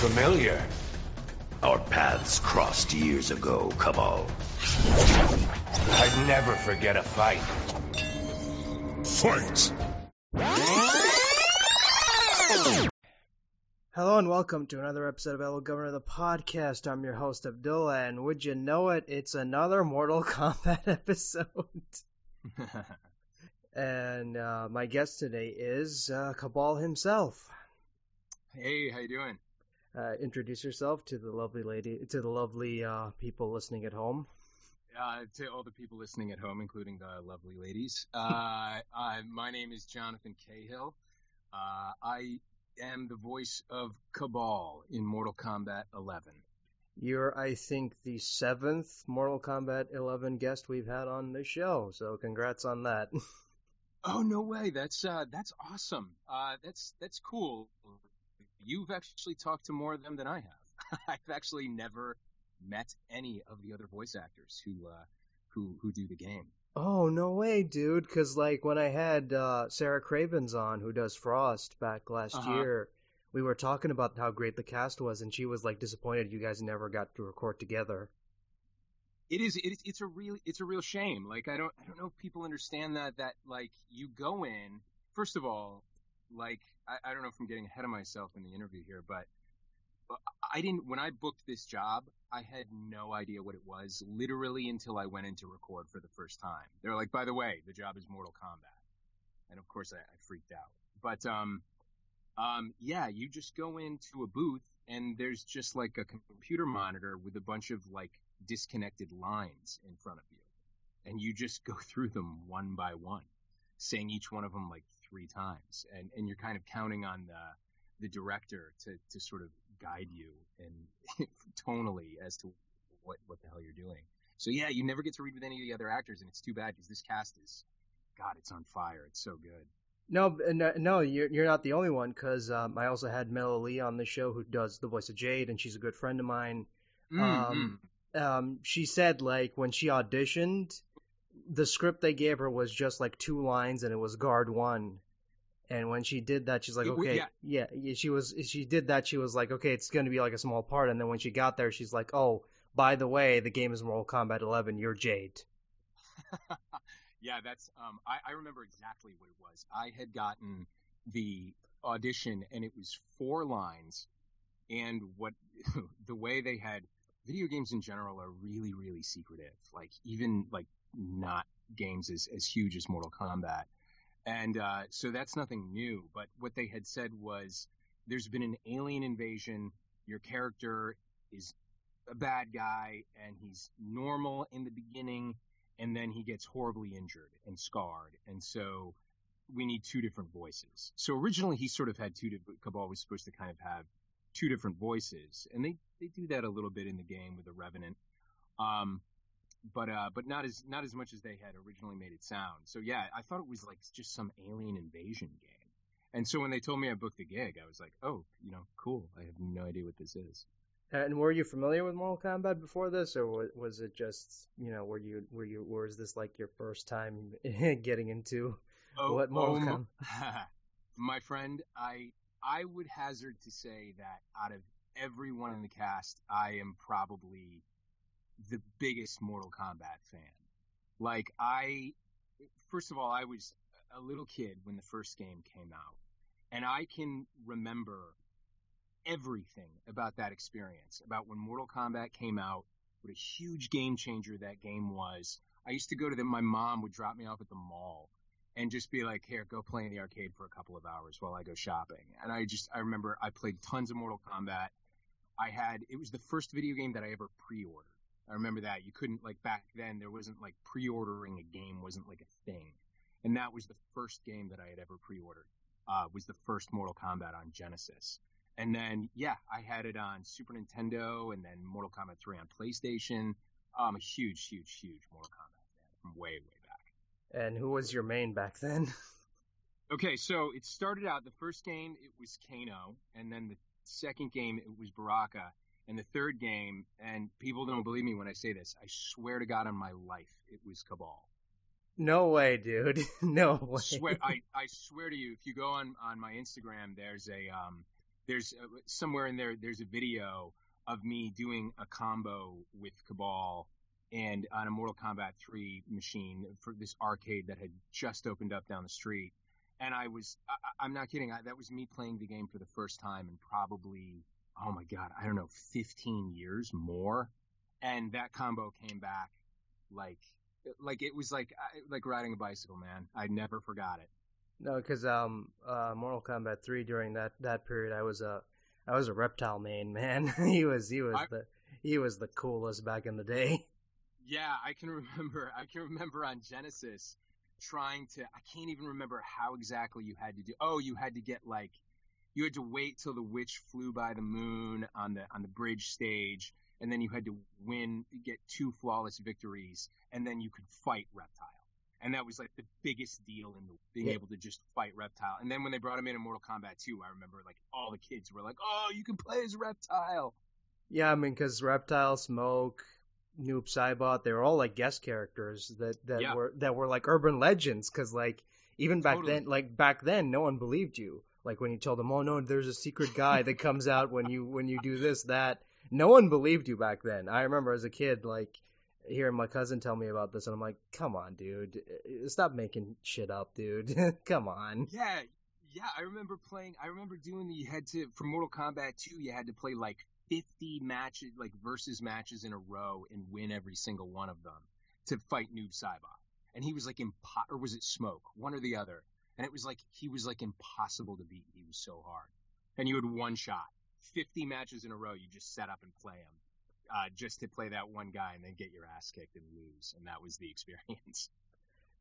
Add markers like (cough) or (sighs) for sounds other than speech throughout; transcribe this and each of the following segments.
familiar. Our paths crossed years ago, Kabal. I'd never forget a fight. Fight! Hello and welcome to another episode of Hello Governor the podcast. I'm your host Abdullah, and would you know it, it's another Mortal Kombat (laughs) episode. and uh, my guest today is uh, Kabal himself. Hey, how you doing? Uh, introduce yourself to the lovely lady, to the lovely uh, people listening at home. Uh, to all the people listening at home, including the lovely ladies. Uh, my name is Jonathan Cahill. Uh, I am the voice of Kabal in Mortal Kombat 11. You're, I think, the seventh Mortal Kombat 11 guest we've had on the show, so congrats on that. (laughs) oh no way! That's uh, that's awesome. Uh, that's that's cool. You've actually talked to more of them than I have. (laughs) I've actually never met any of the other voice actors who uh, who who do the game. Oh no way, dude! Because like when I had uh, Sarah Cravens on, who does Frost back last uh-huh. year, we were talking about how great the cast was, and she was like disappointed you guys never got to record together. It is. It, it's a real. It's a real shame. Like I don't. I don't know if people understand that. That like you go in. First of all, like I, I don't know if I'm getting ahead of myself in the interview here, but I didn't, when I booked this job, I had no idea what it was literally until I went in to record for the first time. They're like, by the way, the job is Mortal Kombat. And of course I, I freaked out. But, um, um, yeah, you just go into a booth and there's just like a computer monitor with a bunch of like disconnected lines in front of you. And you just go (laughs) through them one by one, saying each one of them like three times. And, and you're kind of counting on the, the director to, to sort of guide you and (laughs) tonally as to what what the hell you're doing. So yeah, you never get to read with any of the other actors, and it's too bad because this cast is, God, it's on fire. It's so good. No, no, you're you're not the only one because um, I also had Mela Lee on the show who does the voice of Jade, and she's a good friend of mine. Mm-hmm. Um, um, she said like when she auditioned, the script they gave her was just like two lines, and it was guard one, and when she did that, she's like, okay, yeah. yeah, she was, she did that. She was like, okay, it's going to be like a small part. And then when she got there, she's like, oh, by the way, the game is Mortal Kombat 11. You're Jade. (laughs) yeah, that's, um, I, I remember exactly what it was. I had gotten the audition and it was four lines. And what, (laughs) the way they had, video games in general are really, really secretive. Like even like not games as, as huge as Mortal Kombat and uh, so that's nothing new. But what they had said was there's been an alien invasion. Your character is a bad guy and he's normal in the beginning and then he gets horribly injured and scarred. And so we need two different voices. So originally he sort of had two Kabal was supposed to kind of have two different voices and they, they do that a little bit in the game with the Revenant. Um, but uh, but not as not as much as they had originally made it sound. So yeah, I thought it was like just some alien invasion game. And so when they told me I booked the gig, I was like, oh, you know, cool. I have no idea what this is. And were you familiar with Mortal Kombat before this, or was it just you know were you were you or is this like your first time (laughs) getting into oh, what Mortal oh, Kombat? (laughs) My friend, I I would hazard to say that out of everyone in the cast, I am probably the biggest Mortal Kombat fan. Like I, first of all, I was a little kid when the first game came out, and I can remember everything about that experience, about when Mortal Kombat came out, what a huge game changer that game was. I used to go to them. My mom would drop me off at the mall and just be like, here, go play in the arcade for a couple of hours while I go shopping. And I just, I remember I played tons of Mortal Kombat. I had, it was the first video game that I ever pre-ordered. I remember that you couldn't like back then there wasn't like pre-ordering a game wasn't like a thing, and that was the first game that I had ever pre-ordered. Uh, was the first Mortal Kombat on Genesis, and then yeah, I had it on Super Nintendo, and then Mortal Kombat 3 on PlayStation. I'm a huge, huge, huge Mortal Kombat fan from way, way. And who was your main back then? okay, so it started out the first game it was Kano, and then the second game it was Baraka, and the third game, and people don't believe me when I say this, I swear to God on my life, it was Kabal. No way, dude. (laughs) no way. Swear, I, I swear to you, if you go on, on my Instagram, there's a, um, there's uh, somewhere in there there's a video of me doing a combo with Kabal and on a Mortal Kombat 3 machine for this arcade that had just opened up down the street. And I was, I, am not kidding, I, that was me playing the game for the first time in probably, oh my God, I don't know, 15 years more. And that combo came back like, like it was like, like riding a bicycle, man. I never forgot it. No, because um, uh, Mortal Kombat 3 during that, that period, I was a, I was a reptile main man. (laughs) he was, he was I, the, he was the coolest back in the day. Yeah, I can (laughs) remember. I can remember on Genesis trying to. I can't even remember how exactly you had to do. Oh, you had to get like, you had to wait till the witch flew by the moon on the on the bridge stage, and then you had to win, get two flawless victories, and then you could fight Reptile. And that was like the biggest deal in the, being yeah. able to just fight Reptile. And then when they brought him in in Mortal Kombat 2, I remember like all the kids were like, "Oh, you can play as Reptile." Yeah, I mean, because Reptile, Smoke, Noob Saibot, they were all like guest characters that that yeah. were that were like urban legends. Because like even back totally. then, like back then, no one believed you. Like when you told them, "Oh no, there's a secret guy that comes out when you when you do this that." No one believed you back then. I remember as a kid, like hearing my cousin tell me about this, and I'm like, "Come on, dude, uh, stop making shit up, dude. (laughs) Come on." Yeah, yeah. I remember playing. I remember doing the you had to for Mortal Kombat 2. You had to play like 50 matches, like versus matches in a row and win every single one of them to fight Noob Saibot. And he was like impo- or was it Smoke? One or the other. And it was like, he was like impossible to beat. He was so hard. And you had one shot. 50 matches in a row, you just set up and play him. Uh, just to play that one guy and then get your ass kicked and lose. And that was the experience. (laughs)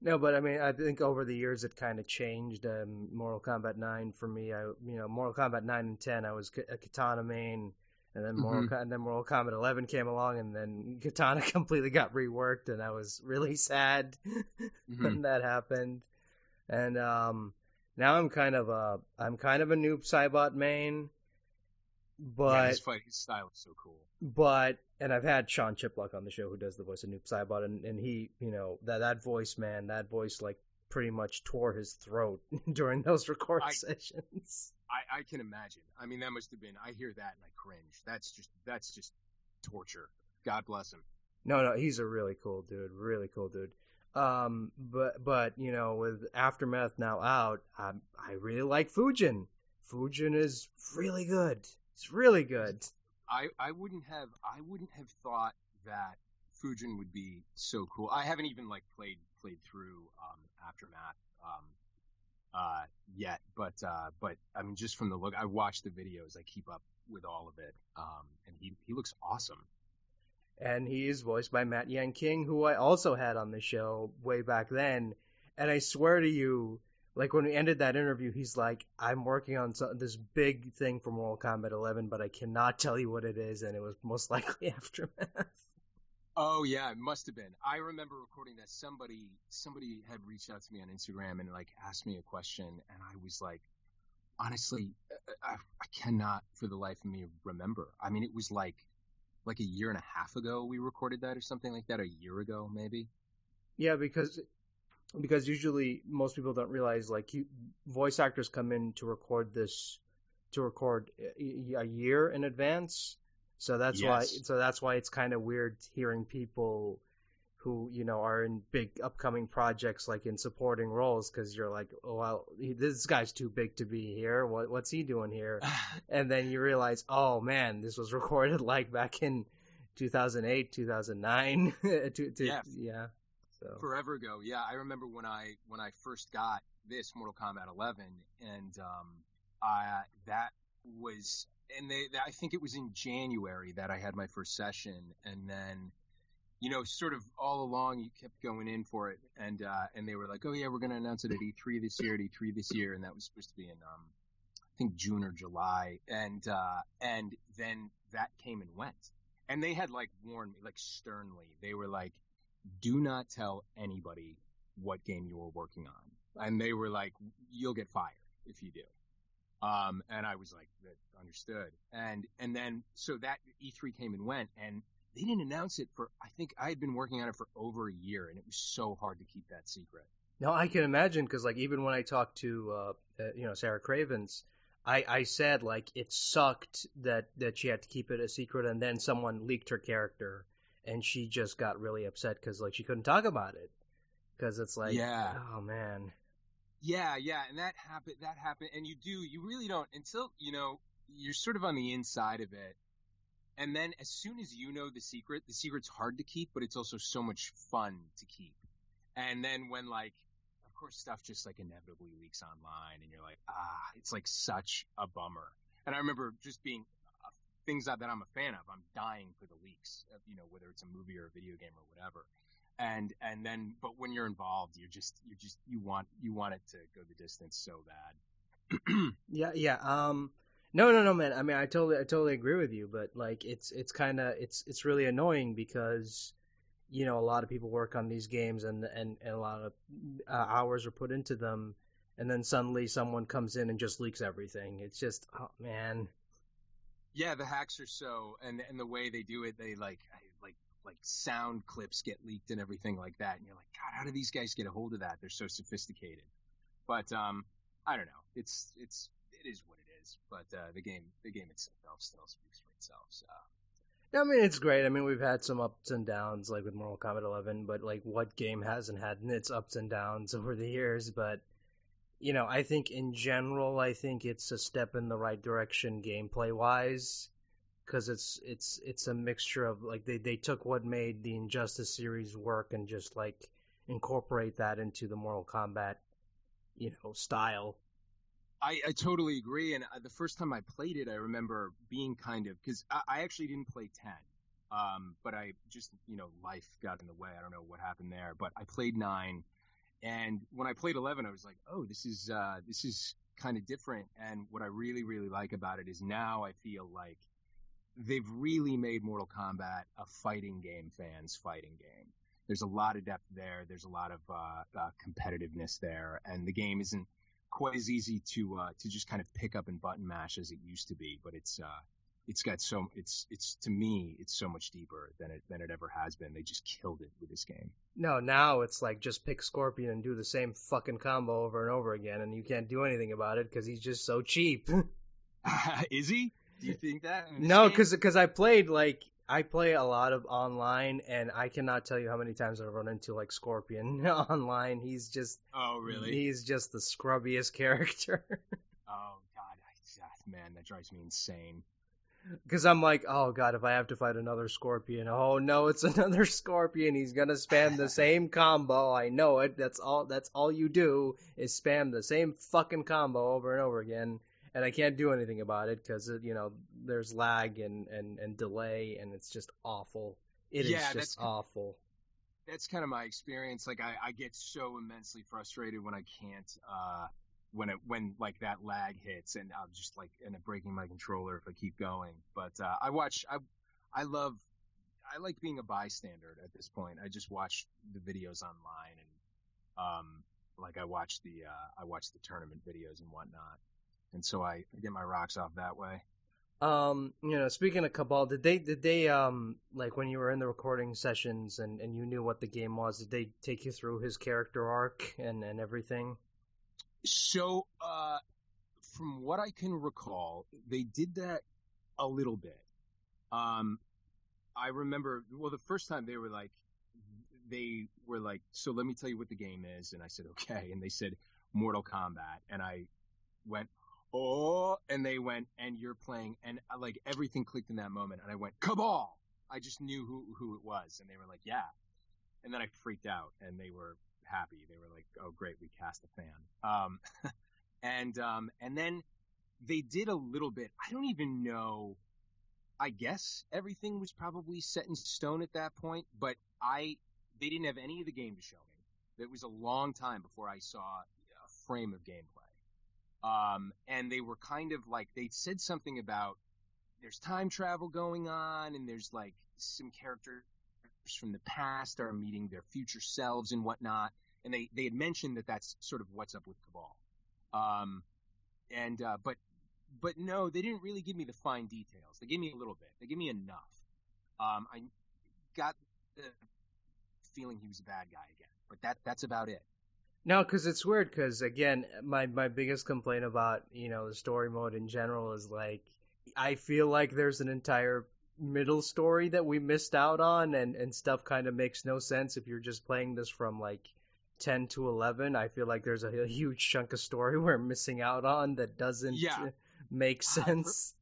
No, but I mean, I think over the years it kind of changed. Um, Mortal Kombat 9 for me, I, you know, Mortal Kombat 9 and 10, I was a Katana main and then Mortal mm-hmm. and then Mortal Kombat 11 came along, and then Katana (laughs) completely got reworked, and I was really sad (laughs) mm-hmm. when that happened. And um, now I'm kind of a I'm kind of a Noob Saibot main, but yeah, his fight his style is so cool. But and I've had Sean Chiplock on the show who does the voice of Noob Saibot, and, and he you know that that voice man that voice like pretty much tore his throat (laughs) during those record I, sessions. I, I can imagine. I mean, that must have been. I hear that and I cringe. That's just that's just torture. God bless him. No, no, he's a really cool dude. Really cool dude. Um, but but you know, with Aftermath now out, I I really like Fujin. Fujin is really good. It's really good. I I wouldn't have I wouldn't have thought that Fujin would be so cool. I haven't even like played played through um, Aftermath. Um, uh, yet, but uh, but I mean, just from the look, I watch the videos, I keep up with all of it, um, and he he looks awesome. And he is voiced by Matt Yang King, who I also had on the show way back then. And I swear to you, like when we ended that interview, he's like, "I'm working on some, this big thing for Mortal Kombat 11, but I cannot tell you what it is." And it was most (laughs) likely Aftermath. Oh yeah, it must have been. I remember recording that somebody somebody had reached out to me on Instagram and like asked me a question, and I was like, honestly, I, I cannot for the life of me remember. I mean, it was like like a year and a half ago we recorded that or something like that. A year ago, maybe. Yeah, because because usually most people don't realize like you, voice actors come in to record this to record eh, a year in advance so that's yes. why so that's why it's kind of weird hearing people who you know are in big upcoming projects like in supporting roles because you're like, oh well, he, this guy's too big to be here. What what's he doing here? (sighs) and then you realize, oh man, this was (laughs) recorded like back in 2008, 2009. (laughs) to, to, yeah, yeah. So. Forever ago, yeah. I remember when I when I first got this Mortal Kombat 11, and um, I that was and they, I think it was in January that I had my first session, and then, you know, sort of all along you kept going in for it, and uh, and they were like, oh yeah, we're going to announce it at E3 this year, at E3 this year, and that was supposed to be in um, I think June or July, and uh, and then that came and went, and they had like warned me like sternly, they were like, do not tell anybody what game you were working on, and they were like, you'll get fired if you do. Um, and I was like, understood. And, and then, so that E3 came and went and they didn't announce it for, I think I had been working on it for over a year and it was so hard to keep that secret. No, I can imagine because like even when I talked to, uh, uh, you know, Sarah Cravens, I I said like it sucked that that she had to keep it a secret, and then someone leaked her character, and she just got really upset because like she couldn't talk about it because it's like Yeah. oh man Yeah, yeah, and that happened. That happened, and you do. You really don't until you know you're sort of on the inside of it, and then as soon as you know the secret, the secret's hard to keep, but it's also so much fun to keep. And then when like, of course, stuff just like inevitably leaks online, and you're like, ah, it's like such a bummer. And I remember just being uh, things that, that I'm a fan of. I'm dying for the leaks, of, you know, whether it's a movie or a video game or whatever and and then but when you're involved you're just you just you want you want it to go the distance so bad. (clears throat) Yeah yeah um no no no man. I mean I totally I totally agree with you but like it's it's kind of it's it's really annoying because you know a lot of people work on these games and and, and a lot of uh, hours are put into them and then suddenly someone comes in and just leaks everything. It's just oh man. Yeah the hacks are so and and the way they do it they like like sound clips get leaked and everything like that and you're like god how do these guys get a hold of that? They're so sophisticated. But um i don't know. It's it's it is what it is but uh the game the game itself still speaks for itself so. Yeah, I mean, it's great. I mean, we've had some ups and downs, like with Mortal Kombat 11, but like, what game hasn't had its ups and downs (laughs) over the years? But you know, I think in general, I think it's a step in the right direction gameplay wise, because it's it's it's a mixture of like they they took what made the Injustice series work and just like incorporate that into the Mortal Kombat, you know, style. I, I totally agree. And uh, the first time I played it, I remember being kind of because I, I actually didn't play ten, um, but I just you know life got in the way. I don't know what happened there, but I played nine, and when I played eleven, I was like, oh, this is uh, this is kind of different. And what I really really like about it is now I feel like they've really made Mortal Kombat a fighting game fans fighting game. There's a lot of depth there. There's a lot of uh, uh, competitiveness there, and the game isn't quite as easy to uh, to just kind of pick up and button mash as it used to be. But it's uh, it's got so it's it's to me it's so much deeper than it than it ever has been. They just killed it with this game. No, now it's like just pick Scorpion and do the same fucking combo over and over again, and you can't do anything about it because he's just so cheap. (laughs) Is he? Do you think that? no, because because I played like I play a lot of online, and I cannot tell you how many times I've run into like Scorpion (laughs) online. He's just oh really? He's just the scrubbiest (laughs) character. oh god, I, ah, man, that drives me insane. Because I'm like, oh god, if I have to fight another Scorpion, oh no, it's (laughs) another Scorpion. He's gonna spam the same combo. I know it. That's all. That's all you do is spam the same fucking combo over and over again and I can't do anything about it because you know there's lag and, and, and delay, and it's just awful. It yeah, is just that's, awful. That's kind of my experience. Like I, I get so immensely frustrated when I can't, uh, when it when like that lag hits, and I'm just like end up breaking my controller if I keep going. But uh, I watch, I, I love, I like being a bystander at this point. I just watch the videos online, and um, like I watch the, uh, I watch the tournament videos and whatnot and so I, I get my rocks off that way. Um, you know, speaking of Kabal, did they did they um like when you were in the recording sessions and and you knew what the game was? Did they take you through his character arc and and everything? So, uh, from what I can recall, they did that a little bit. Um, I remember, well, the first time they were like, they were like, so let me tell you what the game is. And I said, okay. And they said, Mortal Kombat. And I went, oh, and they went, and you're playing, and uh, like everything clicked in that moment, and I went, Kabal! I just knew who who it was, and they were like, yeah, and then I freaked out, and they were happy. They were like, oh, great, we cast a fan. Um, (laughs) and um, and then they did a little bit. I don't even know. I guess everything was probably set in stone at that point, but I they didn't have any of the game to show me. It was a long time before I saw a frame of gameplay. Um, and they were kind of like, they said something about there's time travel going on and there's like some characters from the past are meeting their future selves and whatnot. And they, they had mentioned that that's sort of what's up with Kabal. Um, and, uh, but, but no, they didn't really give me the fine details. They gave me a little bit. They gave me enough. Um, I got the feeling he was a bad guy again, but that, that's about it. No, because it's weird. Because again, my my biggest complaint about you know the story mode in general is like I feel like there's an entire middle story that we missed out on, and and stuff kind of makes no sense if you're just playing this from like 10 to 11 i feel like there's a, a huge chunk of story (laughs) we're missing out on that doesn't Yeah. make sense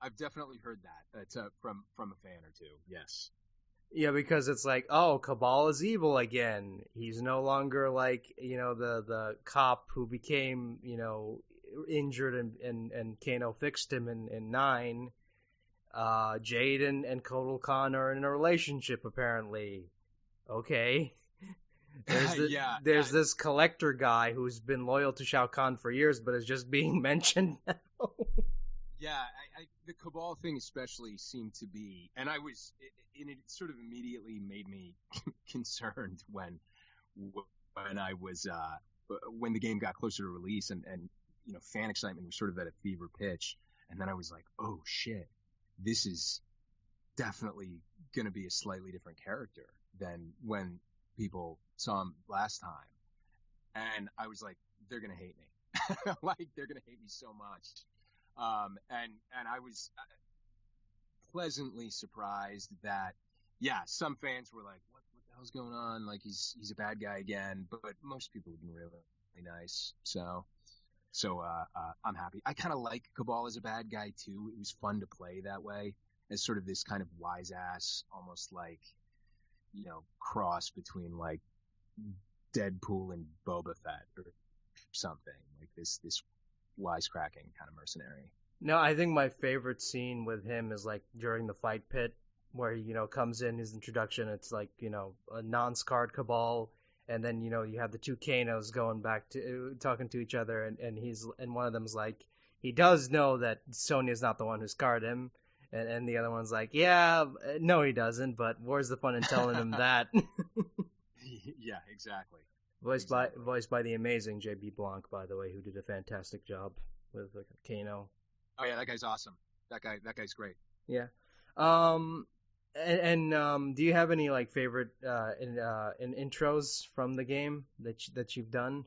I've definitely heard that uh, to, from from a fan or two. Yes. Yeah, because it's like, oh, Kabal is evil again. He's no longer like, you know, the the cop who became, you know, injured and and, and Kano fixed him in, in nine. Uh Jade and, and Kotal Khan are in a relationship apparently. Okay. (laughs) There's the, Yeah, there's yeah. this collector guy who's been loyal to Shao Kahn for years but is just being (laughs) mentioned now. Yeah, I, I, the Kabal thing especially seemed to be, and I was, and it sort of immediately made me (laughs) concerned when, when I was, uh, when the game got closer to release and, and, you know, fan excitement was sort of at a fever pitch. And then I was like, oh shit, this is definitely going to be a slightly different character than when people saw him last time. And I was like, they're going to hate me. (laughs) like, they're going to hate me so much. Um, and, and I was uh, pleasantly surprised that, yeah, some fans were like, what, what the hell's going on? Like, he's, he's a bad guy again, but, most people have been really, really nice. So, so, uh, uh, I'm happy. I kind of like Kabal as a bad guy too. It was fun to play that way as sort of this kind of wise ass, almost like, you know, cross between like Deadpool and Boba Fett or something like this, this wisecracking kind of mercenary. No, I think my favorite scene with him is like during the fight pit where he, you know, comes in his introduction. It's like, you know, a non-scarred Kabal. And then, you know, you have the two Kanos going back to uh, talking to each other. And, and he's, and one of them's like, he does know that Sonya's not the one who scarred him. And, and the other one's like, yeah, uh, no, he doesn't. But where's the fun in telling him that? (laughs) yeah, exactly. Voiced by, voiced by the amazing JB Blanc, by the way, who did a fantastic job with Kano. Oh yeah, that guy's awesome. That guy, that guy's great. Yeah. Um and, and um do you have any like favorite uh in uh in intros from the game that you, that you've done?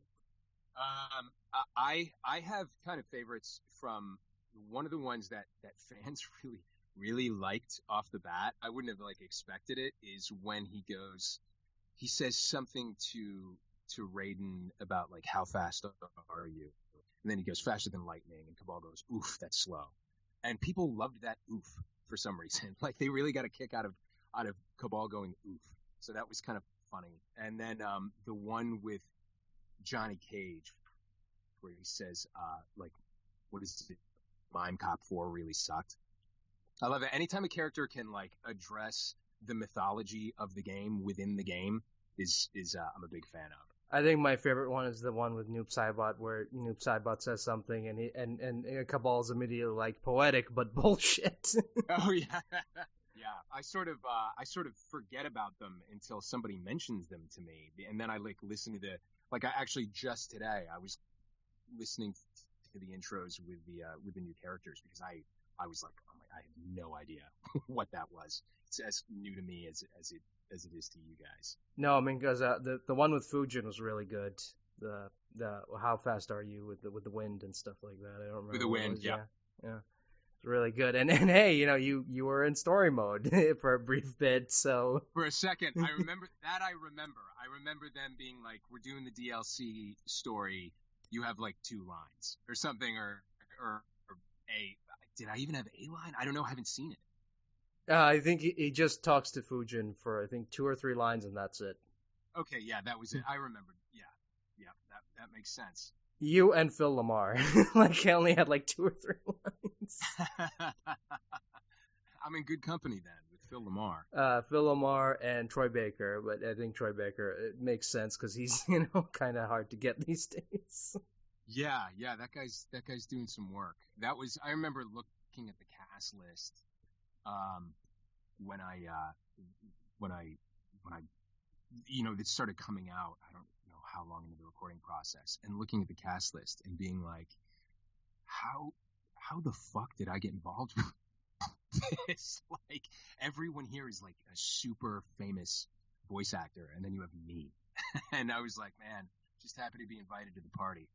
Um, I I have kind of favorites from one of the ones that that (laughs) fans really really liked off the bat. I wouldn't have like expected it. Is when he goes, he says something to to Raiden about like how fast are you, and then he goes faster than lightning, and Kabal goes, oof, that's slow, and people loved that oof for some (laughs) reason. Like they really got a kick out of out of Kabal going oof. So that was kind of funny. And then um, the one with Johnny Cage, where he says, uh, like, what is it? Mime Cop 4 really sucked. I love it. Anytime a character can, like, address the mythology of the game within the game is, is, uh, I'm a big fan of. I think my favorite one is the one with Noob Saibot where Noob Saibot says something and he and and Kabal's immediately like poetic but (laughs) bullshit. Oh, yeah. (laughs) yeah. I sort of, uh, I sort of forget about them until somebody mentions them to me. And then I, like, listen to the, like, I actually just today, I was listening to the intros with the, uh, with the new characters because I, I was like, I have no idea (laughs) what that was. It's as new to me as, as it, as it is to you guys. no, I mean because uh, the the one with Fujin was really good. The the how fast are you with the with the wind and stuff like that. I don't remember. With the wind, yeah. yeah. Yeah. It's really good. And and hey, you know, you you were in story mode (laughs) for a brief bit, so For a second, I (laughs) remember that. I remember. I remember them being like, "We're doing the DLC story. You have like two lines or something, or or, or a. Did I even have a line? I don't know. I haven't seen it. uh, I think he, he just talks to Fujin for I think two or three lines and that's it. Okay, yeah, that was it. (laughs) I remembered. Yeah, yeah, that that makes sense. You and Phil LaMarr. (laughs) like I only had like two or three (laughs) lines. I'm in good company then with Phil LaMarr. Uh, Phil LaMarr and Troy Baker, but I think Troy Baker it makes sense because he's you know kind of hard to get these days. Yeah, yeah, that guy's that guy's doing some work. That was I remember looking at the cast list um when I uh when I when I you know it started coming out. I don't know how long into the recording process and looking at the cast list and being like how how the fuck did I get involved (laughs) with this? Like everyone here is like a super famous voice actor and then you have me. (laughs) and I was like, man, Just happy to be invited to the party.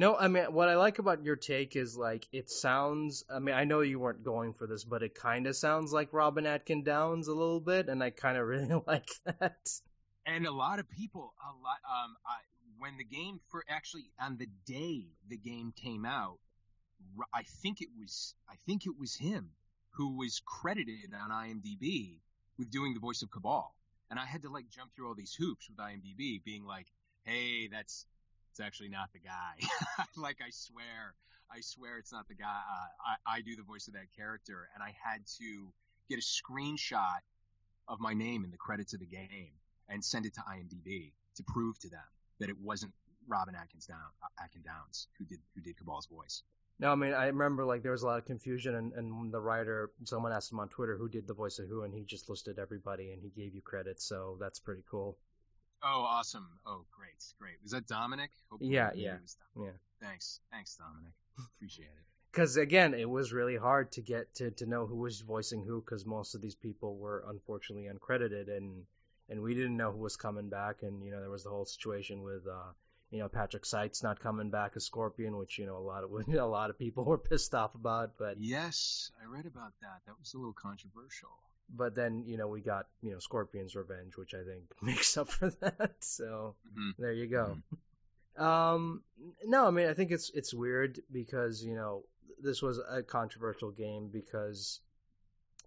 No, I mean what I like about your take is like it sounds. I mean, I know you weren't going for this, but it kind of sounds like Robin Atkin Downes a little bit, and I kind of (laughs) really like that. And a lot of people, a lot. Um, I, when the game for actually on the day the game came out, I think it was I think it was him who was credited on IMDb with doing the voice of Kabal, and I had to like jump through all these hoops with IMDb, being like, "Hey, that's it's actually not the guy." (laughs) like I swear, I swear it's not the guy. Uh, I, I do the voice of that character, and I had to get a screenshot of my name in the credits of the game and send it to IMDb to prove to them that it wasn't Robin Atkins Down, uh, Atkin Downes who did who did Kabal's voice. No, I mean I remember like there was a lot of confusion, and, and the writer, someone asked him on Twitter who did the voice of who, and he just listed everybody, and he gave you credit, so that's pretty cool. Oh, awesome! Oh, great, great. Was that Dominic? Hopefully yeah, yeah, yeah. Thanks, thanks, Dominic. Appreciate it. Because again, it was really hard to get to to know who was voicing who, because most of these people were unfortunately uncredited, and and we didn't know who was coming back, and you know there was the whole situation with. uh you know Patrick Seitz not coming back as Scorpion, which you know a lot of (laughs) a lot of people were pissed off about. But yes, I read about that. That was a little controversial. But then you know we got you know Scorpion's Revenge, which I think (laughs) makes up for that. So mm-hmm. there you go. Mm-hmm. Um, no, I mean I think it's it's weird because you know this was a controversial game because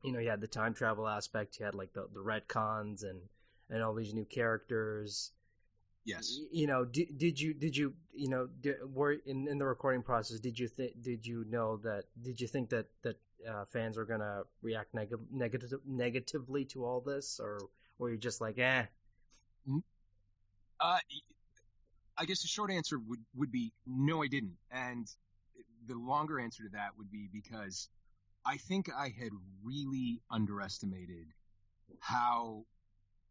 you know you had the time travel aspect, you had like the the retcons and and all these new characters Yes. You know, did, did you did you you know did, were in in the recording process? Did you think did you know that did you think that that uh, fans are gonna react neg- negative negatively to all this, or were you just like, eh? Mm-hmm. Uh, I guess the short answer would would be no, I didn't, and the longer answer to that would be because I think I had really underestimated how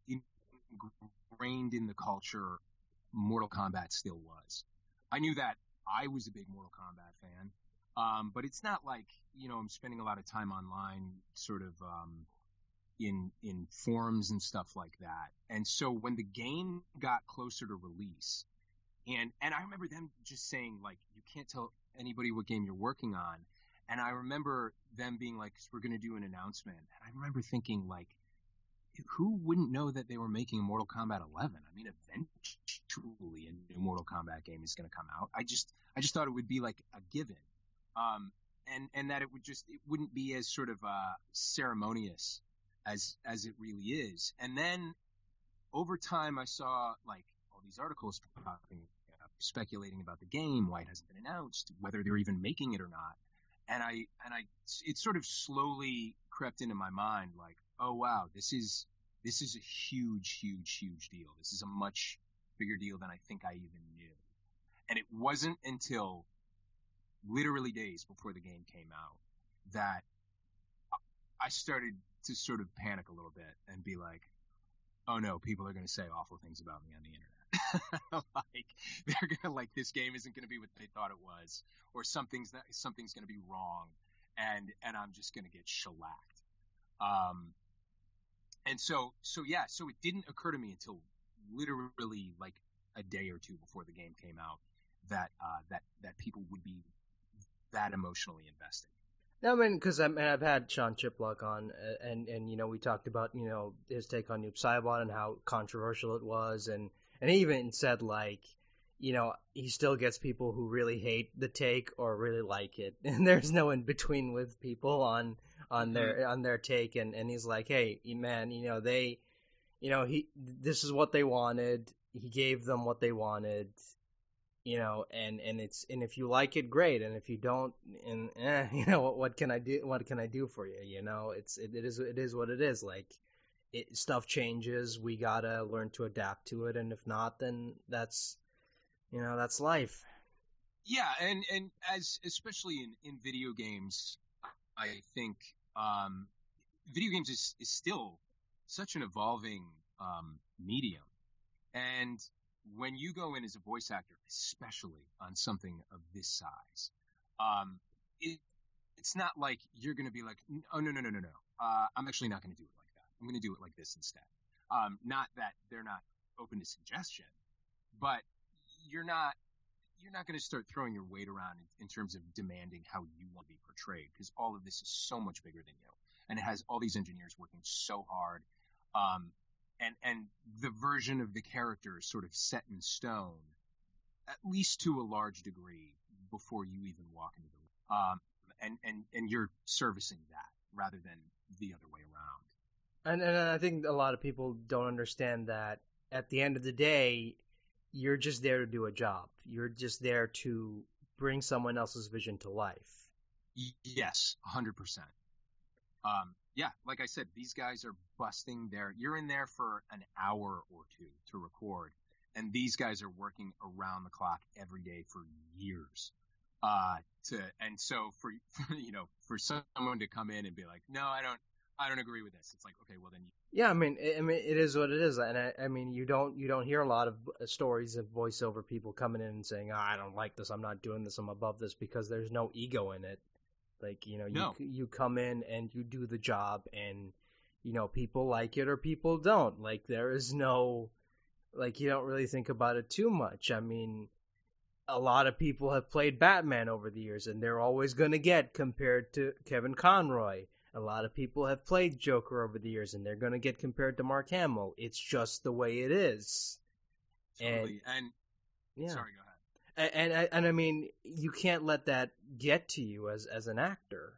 ingrained in the culture Mortal Kombat still was. I knew that I was a big Mortal Kombat fan, um, but it's not like you know I'm spending a lot of time online, sort of um, in in forums and stuff like that. And so when the game got closer to release, and and I remember them just saying like you can't tell anybody what game you're working on. And I remember them being like, "We're going to do an announcement." And I remember thinking like, who wouldn't know that they were making Mortal Kombat 11? I mean, eventually a new Mortal Kombat game is going to come out. I just, I just thought it would be like a given, um, and and that it would just, it wouldn't be as sort of uh, ceremonious as as it really is. And then over time, I saw like all these articles popping up, speculating about the game, why it hasn't been announced, whether they're even making it or not. And I and I, it sort of slowly crept into my mind, like, oh wow, this is this is a huge, huge, huge deal. This is a much bigger deal than I think I even knew. And it wasn't until literally days before the game came out that I started to sort of panic a little bit and be like, oh no, people are going to say awful things about me on the internet. (laughs) like they're gonna like this game isn't gonna be what they thought it was, or something's that something's gonna be wrong, and and I'm just gonna get shellacked. Um, and so so yeah, so it didn't occur to me until literally like a day or two before the game came out that uh, that that people would be that emotionally invested. No, I mean, because I mean, I've had Sean Chiplock on, and and you know we talked about you know his take on Noob Saibot and how controversial it was, and and he even said like, you know, he still gets people who really hate the take or really like it, (laughs) and there's no in between with people on on their mm-hmm. on their take, and and he's like, hey man, you know they, you know he this is what they wanted. He gave them what they wanted, you know, and and it's and if you like it, great, and if you don't, and (laughs) eh, you know what, what can I do? What can I do for you? You know, it's it, it is it is what it is. Like it, stuff changes. We gotta learn to adapt to it, and if not, then that's you know that's life. Yeah, and and as especially in in video games, I think um, video games is, is still such an evolving um, medium. And when you go in as a voice actor, especially on something of this size, um, it, it's not like you're going to be like, oh, no, no, no, no, no. Uh, I'm actually not going to do it like that. I'm going to do it like this instead. Um, not that they're not open to suggestion, but you're not you're not going to start throwing your weight around in, in terms of demanding how you want to be portrayed because all of this is so much bigger than you and it has all these engineers working so hard um, and and the version of the character is sort of set in stone at least to a large degree before you even walk into the room um, and and and you're servicing that rather than the other way around and and I think a lot of people don't understand that at the end of the day you're just there to do a job. You're just there to bring someone else's vision to life. Yes, 100%. Um, yeah, like I said, these guys are busting their. You're in there for an hour or two to record, and these guys are working around the clock every day for years. Uh, to and so for, (laughs) for you know for someone to come in and be like, no, I don't, I don't agree with this. It's like, okay, well then. You... Yeah, I mean, I mean, it is what it is, and I, I mean, you don't you don't hear a lot of uh, stories of voiceover people coming in and saying, oh, "I don't like this. I'm not doing this. I'm above this," because there's no ego in it. Like you know, you no. you come in and you do the job, and you know, people like it or people don't. Like there is no, like you don't really think about it too much. I mean, a lot of people have played Batman over the years, and they're always going to get compared to Kevin Conroy a lot of people have played Joker over the years, and they're going to get compared to Mark Hamill. It's just the way it is. Totally. And, and yeah. sorry, go ahead. And, and and I mean, you can't let that get to you as as an actor.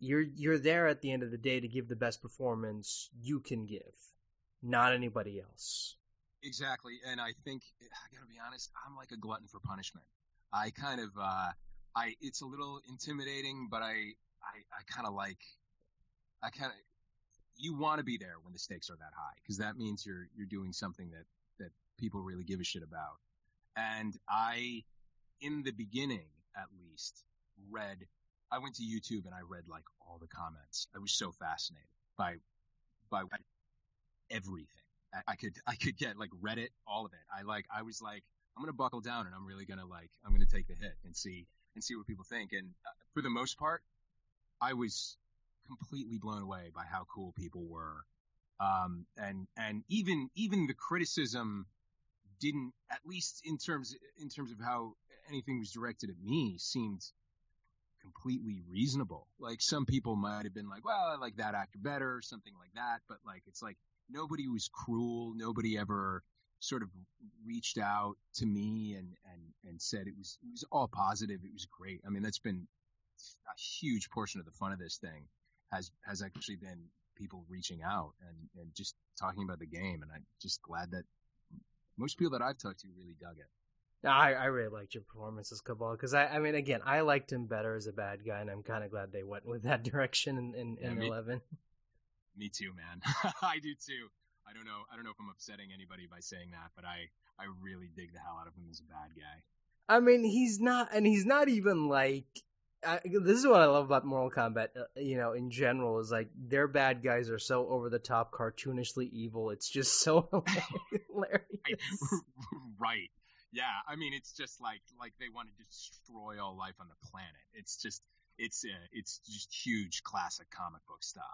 You're you're there at the end of the day to give the best performance you can give, not anybody else. Exactly, and I think I gotta be honest. I'm like a glutton for punishment. I kind of, uh, I it's a little intimidating, but I I, I kind of like I kind of you want to be there when the stakes are that high because that means you're you're doing something that that people really give a shit about. And I, in the beginning at least, read. I went to YouTube and I read like all the comments. I was so fascinated by by everything. I, I could I could get like Reddit, all of it. I like I was like I'm gonna buckle down and I'm really gonna like I'm gonna take the hit and see and see what people think. And uh, for the most part, I was completely blown away by how cool people were. Um, and, and even, even the criticism didn't, at least in terms, in terms of how anything was directed at me seemed completely reasonable. Like some people might have been like, well, I like that actor better, or something like that. But like, it's like nobody was cruel. Nobody ever sort of reached out to me and, and, and said it was, it was all positive. It was great. I mean, that's been a huge portion of the fun of this thing has has actually been people reaching out and, and just talking about the game. And I'm just glad that most people that I've talked to really dug it. I, I really liked your performance as Kabal because I, I mean, again, I liked him better as a bad guy, and I'm kind of glad they went with that (laughs) direction in, in, yeah, in me, Eleven. Me too, man. (laughs) I do too. I don't know. I don't know if I'm upsetting anybody by saying that, but I, I really dig the hell out of him as a bad guy. I mean, he's not, and he's not even like I, this is what I love about Mortal Kombat. Uh, you know, in general, is like their bad guys are so over the top, cartoonishly evil. It's just so (laughs) (laughs) hilarious. (laughs) right. Yeah. I mean, it's just like like they want to destroy all life on the planet. It's just it's uh, it's just huge classic comic book stuff.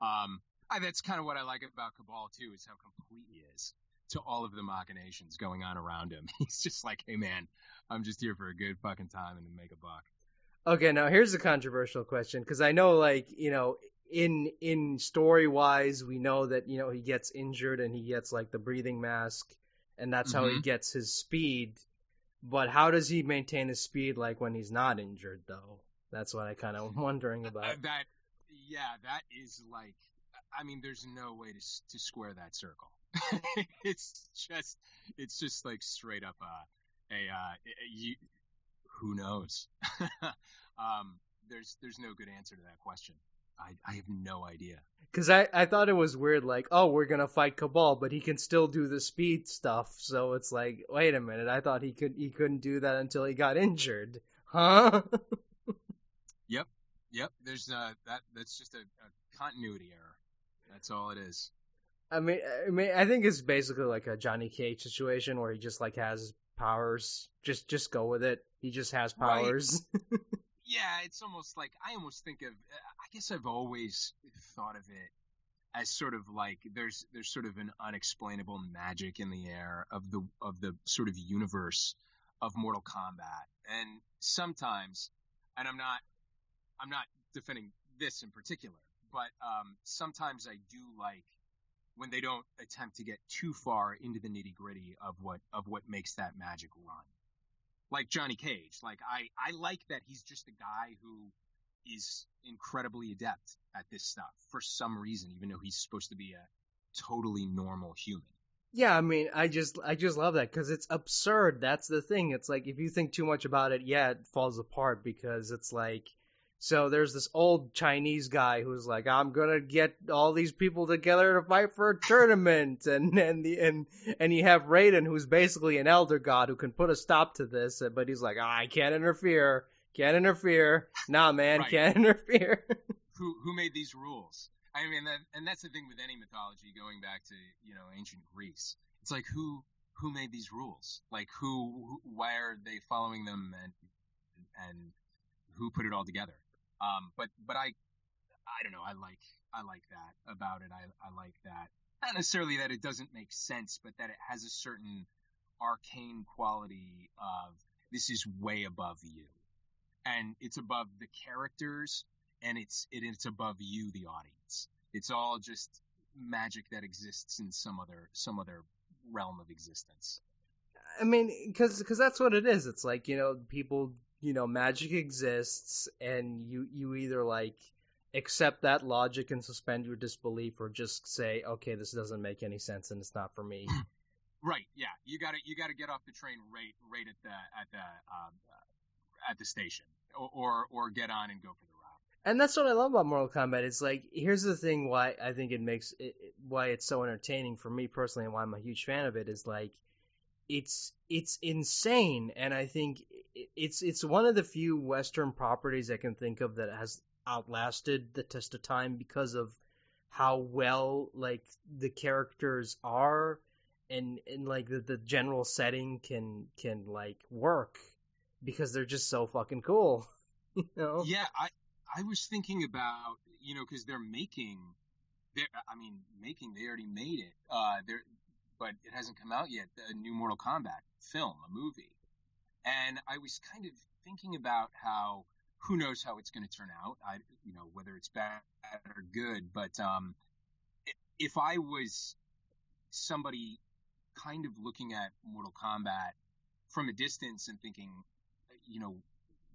Um, I, that's kind of what I like about Kabal too, is how complete he is to all of the machinations going on around him. He's just like, hey man, I'm just here for a good fucking time and to make a buck. Okay, now here's a controversial question because I know, like, you know, in in story wise, we know that you know he gets injured and he gets like the breathing mask, and that's mm-hmm. how he mm-hmm. gets his speed. But how does he maintain his speed like when he's not injured, though? That's what I kind of (laughs) (laughs) wondering about. Uh, that, yeah, that is like, I mean, there's no way to to square that circle. (laughs) it's just, it's just like straight up uh, a, uh, you, who knows? (laughs) um, there's there's no good answer to that question. I, I have no idea. Because I, I thought it was weird, like, oh, we're gonna fight Kabal, but he can still do the speed stuff. So it's like, wait a minute, I thought he could he couldn't do that until he got injured, huh? (laughs) yep, yep. There's uh that that's just a, a continuity error. That's all it is. I mean, I mean, I think it's basically like a Johnny Cage situation where he just like has powers. Just just go with it. He just has powers. Right. (laughs) (laughs) yeah, it's almost like I almost think of. I guess I've always thought of it as sort of like there's there's sort of an unexplainable magic in the air of the of the sort of universe of Mortal Kombat. And sometimes, and I'm not I'm not defending this in particular, but um, sometimes I do like when they don't attempt to get too far into the nitty gritty of what of what makes that magic run. Like Johnny Cage, like I I like that he's just a guy who is incredibly adept at this stuff for some reason, even though he's supposed to be a totally normal human. Yeah, I mean, I just I just love that because it's absurd. That's the thing. It's like if you think too much about it, yeah, it falls apart because it's like so there's this old Chinese guy who's like, I'm gonna get all these people together to fight for a tournament, (laughs) and and the and and you have Raiden who's basically an elder god who can put a stop to this, but he's like, oh, I can't interfere, can't interfere, nah, man, right. can't (laughs) interfere. who who made these rules? I mean, that, and that's the thing with any mythology, going back to you know ancient Greece. It's like who who made these rules? Like who, who why are they following them, and and who put it all together? Um, but but I I don't know. I like I like that about it. I I like that. Not necessarily that it doesn't make sense, but that it has a certain arcane quality of this is way above you, and it's above the characters, and it's it, it's above you, the audience. It's all just magic that exists in some other some other realm of existence. I mean, because that's what it is. It's like you know people you know magic exists and you you either like accept that logic and suspend your disbelief or just say okay this doesn't make any sense and it's not for me. (clears throat) Right yeah. You gotta you gotta get off the train right right at the at the um, uh, at the station or, or or get on and go for the ride. And that's what I love about Mortal Kombat. It's like here's the thing why I think it makes it, why it's so entertaining for me personally and why I'm a huge fan of it is like it's it's insane. And I think it's it's one of the few Western properties I can think of that has outlasted the test of time because of how well like the characters are and and like the, the general setting can can like work because they're just so fucking cool (laughs) you know? Yeah i i was thinking about you know because they're making they're i mean making they already made it. Uh they're but it hasn't come out yet a new mortal kombat film a movie and I was kind of thinking about how who knows how it's going to turn out. I, you know, whether it's bad or good. But um, if I was somebody kind of looking at Mortal Kombat from a distance and thinking, you know,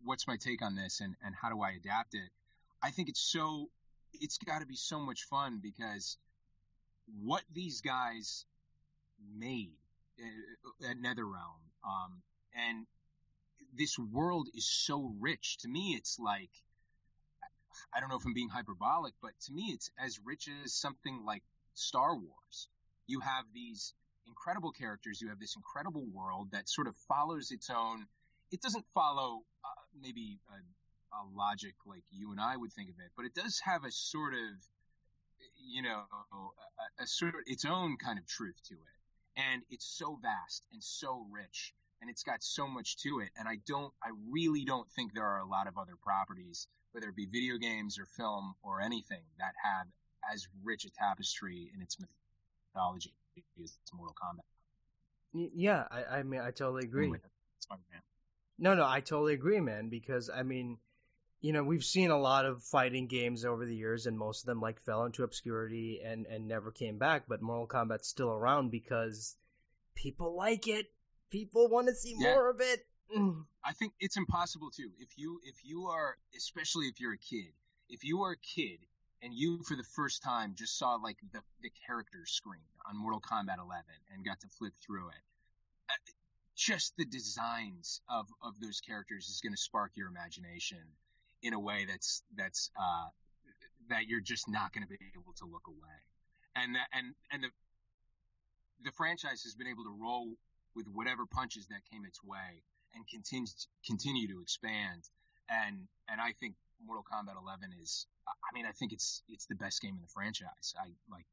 what's my take on this and, and how do I adapt it? I think it's so, it's got to be so much fun because what these guys made uh, at NetherRealm, um, and this world is so rich. To me, it's like, I don't know if I'm being hyperbolic, but to me, it's as rich as something like Star Wars. You have these incredible characters. You have this incredible world that sort of follows its own. It doesn't follow uh, maybe a, a logic like you and I would think of it, but it does have a sort of, you know, a, a sort of its own kind of truth to it. And it's so vast and so rich and it's got so much to it. And I don't, I really don't think there are a lot of other properties, whether it be video games or film or anything, that have as rich a tapestry in its mythology as Mortal Kombat. Yeah, I, I mean, I totally agree. no, no, I totally agree, man. Because I mean, you know, we've seen a lot of fighting games over the years, and most of them like fell into obscurity and and never came back. But Mortal Kombat's still around because people like it people want to see yeah. more of it. (clears throat) I think it's impossible to. If you if you are especially if you're a kid, if you are a kid and you for the first time just saw like the the character screen on Mortal Kombat 11 and got to flip through it, uh, just the designs of of those characters is going to spark your imagination in a way that's that's uh, that you're just not going to be able to look away. And that, and and the the franchise has been able to roll with whatever punches that came its way and continue continue to expand. And and I think Mortal Kombat 11 is. I mean, I think it's it's the best game in the franchise. I like.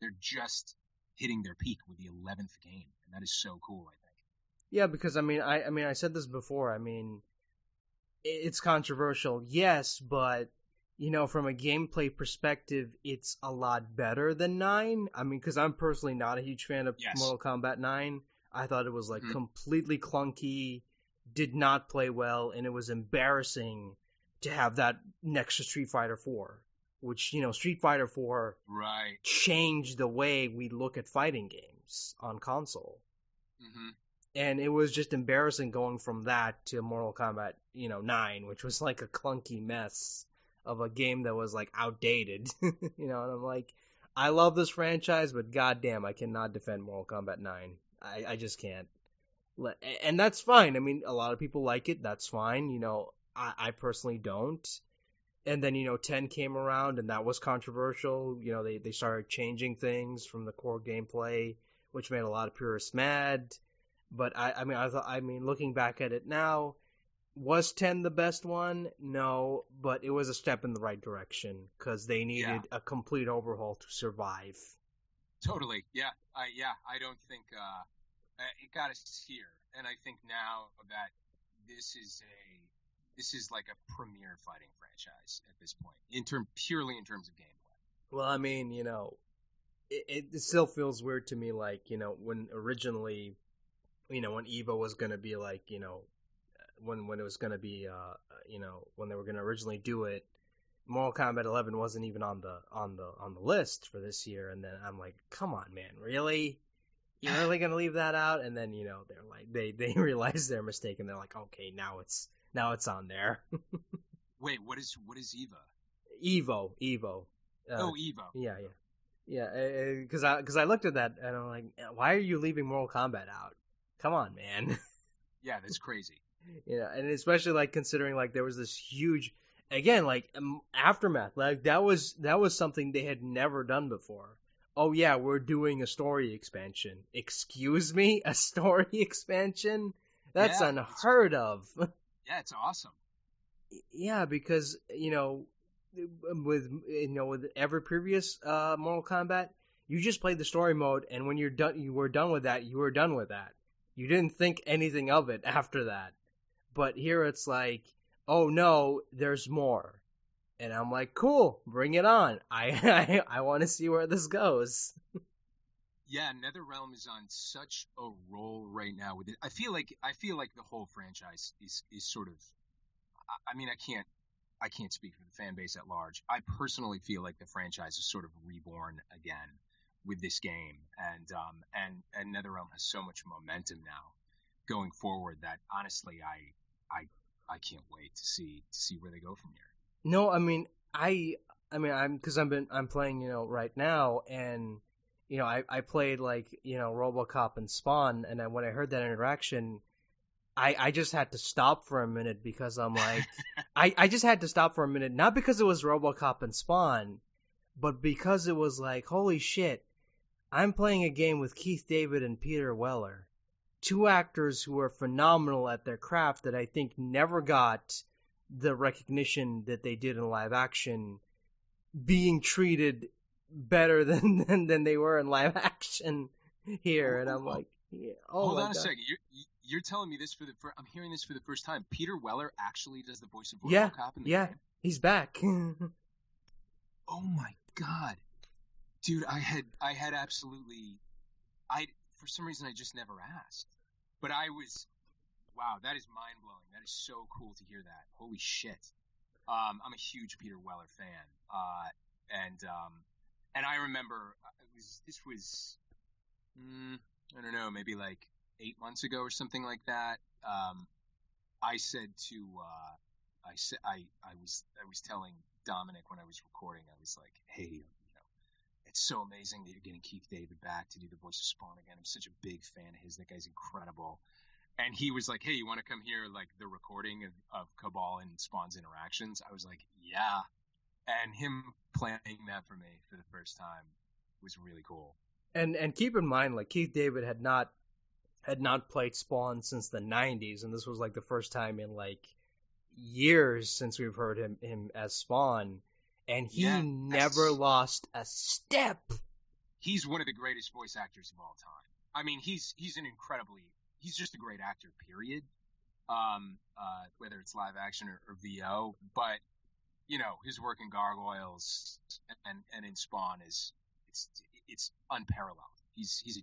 They're just hitting their peak with the 11th game, and that is so cool. I think. Yeah, because I mean, I I mean, I said this before. I mean, it's controversial, yes, but you know, from a gameplay perspective, it's a lot better than nine. I mean, because I'm personally not a huge fan of Yes. Mortal Kombat nine. I thought it was like Mhm. completely clunky, did not play well, and it was embarrassing to have that next to Street Fighter four, which you know, Street Fighter four Right. changed the way we look at fighting games on console. hmm And it was just embarrassing going from that to Mortal Kombat, you know, 9, which was like a clunky mess of a game that was like outdated. (laughs) you know, and I'm like, I love this franchise, but goddamn, I cannot defend Mortal Kombat 9. I, I just can't. And that's fine. I mean, a lot of people like it. That's fine. You know, I, I personally don't. And then, you know, 10 came around and that was controversial. You know, they, they started changing things from the core gameplay, which made a lot of purists mad. But I, I mean, I I mean, looking back at it now, was 10 the best one? No, but it was a step in the right direction because they needed a complete overhaul to survive. Totally. Yeah. I yeah. I don't think uh, uh, it got us here, and I think now that this is a this is like a premier fighting franchise at this point, in term purely in terms of gameplay. Well, I mean, you know, it, it still feels weird to me, like, you know, when originally, you know, when Evo was going to be like, you know, when when it was going to be, uh, you know, when they were going to originally do it, Mortal Kombat 11 wasn't even on the on the on the list for this year, and then I'm like, come on, man, really? You're really gonna leave that out? And then you know they're like they they (laughs) realize their mistake, and they're like, okay, now it's now it's on there. (laughs) Wait, what is what is Eva? Evo, Evo. Uh, oh, Evo. Yeah, yeah, yeah. Because I because I looked at that and I'm like, why are you leaving Mortal Kombat out? Come on, man. (laughs) Yeah, that's crazy. you know, and especially like considering like there was this huge, again like um, aftermath. Like that was that was something they had never done before. Oh yeah, we're doing a story expansion. Excuse me, (laughs) a story expansion? That's Yeah, unheard of. (laughs) Yeah, it's awesome. yeah, because you know, with you know with every previous uh, Mortal Kombat, you just played the story mode, and when you're done, you were done with that. You were done with that. You didn't think anything of it (laughs) after that. But here it's like, oh no, there's more, and I'm like, cool, bring it on. I (laughs) I, I want to see where this goes. Yeah, NetherRealm is on such a roll right now with it. I feel like I feel like the whole franchise is is sort of. I- I mean, I can't I can't speak for the fan base at large. I personally feel like the franchise is sort of reborn again with this game, and um and and NetherRealm has so much momentum now going forward that honestly, I I I can't wait to see to see where they go from here. No, I mean, I, I mean, I'm because I've been I'm playing, you know, right now, and you know, I I played like you know RoboCop and Spawn, and then when I heard that interaction, I I just had to stop for a minute because I'm like, (laughs) I I just had to stop for a minute, not because it was RoboCop and Spawn, but because it was like, holy shit, I'm playing a game with Keith David and Peter Weller, two actors who are phenomenal at their craft that I think never got the recognition that they did in live action being treated better (laughs) than than, than they were in live action here and I'm like yeah, oh Hold on a second. You're you're telling me this for the fir- I'm hearing this for the first time. Peter Weller actually does the voice of Yeah, RoboCop in the yeah. game. he's back (laughs) Oh my god, dude! I had I had absolutely, I for some reason I just never asked, but I was, wow, that is mind blowing. That is so cool to hear that. Holy shit! Um, I'm a huge Peter Weller fan, uh, and um, and I remember uh, it was this was, mm, I don't know, maybe like eight months ago or something like that. Um, I said to uh, I said I I was I was telling Dominic when I was recording, I was like, hey, it's so amazing that you're getting Keith David back to do the voice of Spawn again. I'm such a big fan of his. That guy's incredible. And he was like, hey, you want to come hear like the recording of, of Kabal and Spawn's interactions? I was like, yeah. And him playing that for me for the first time was really cool. and and keep in mind like Keith David had not had not played Spawn since the 90s and this was like the first time in like years since we've heard him him as Spawn and he Yeah, never lost a step He's one of the greatest voice actors of all time. I mean, he's he's an incredibly he's just a great actor. Period. Um, uh, whether it's live action or, or VO, but you know, his work in Gargoyles and and in Spawn is it's it's unparalleled. He's he's a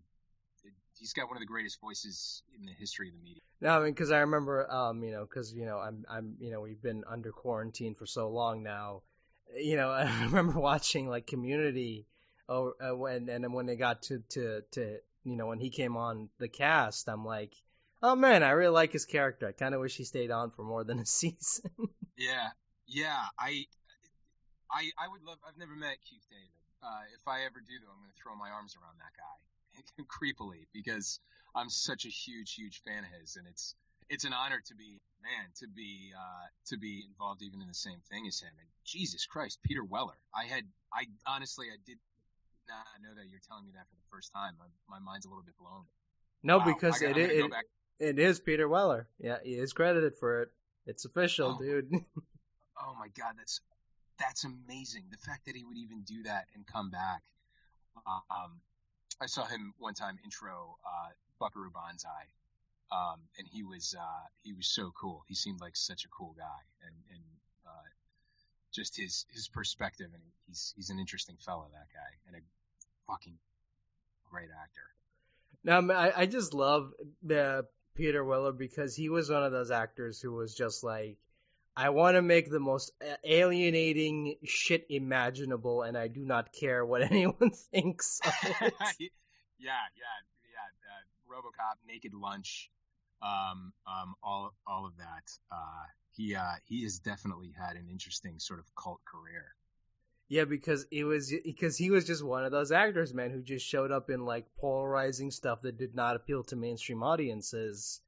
he's got one of the greatest voices in the history of the media. No, I mean, because I remember, um, you know, because you know, I'm, I'm, you know, we've been under quarantine for so long now. You know, (laughs) I remember watching like Community, oh, uh, when and when they got to to to, you know, when he came on the cast, I'm like, oh man, I really like his character. I kind of wish he stayed on for more than a (laughs) season. yeah, yeah, I, I, I would love. I've never met Keith David. Uh, if I ever do, though, I'm going to throw my arms around that guy (laughs) creepily because I'm such a huge, huge fan of his, and it's it's an honor to be man to be uh, to be involved even in the same thing as him. And Jesus Christ, Peter Weller. I had I honestly I did not know that you're telling me that for the first time. My, my mind's a little bit blown. No, wow. because it it, it, it is Peter Weller. Yeah, he is credited for it. It's official, oh. dude. (laughs) oh my God, that's that's amazing. The fact that he would even do that and come back. Um, I saw him one time intro uh, Buckaroo Banzai, um, and he was uh, he was so cool. He seemed like such a cool guy, and and uh, just his his perspective, and he's he's an interesting fellow, that guy, and a fucking great actor. Now, I I just love the Peter Weller because he was one of those actors who was just like I want to make the most alienating shit imaginable, and I do not care what (laughs) anyone thinks. (laughs) yeah, yeah, yeah. Uh, RoboCop, Naked Lunch, um, um, all all of that. Uh, he uh, he has definitely had an interesting sort of cult career. Yeah, because it was because he was just one of those actors, man, who just showed up in like polarizing stuff that did not appeal to mainstream audiences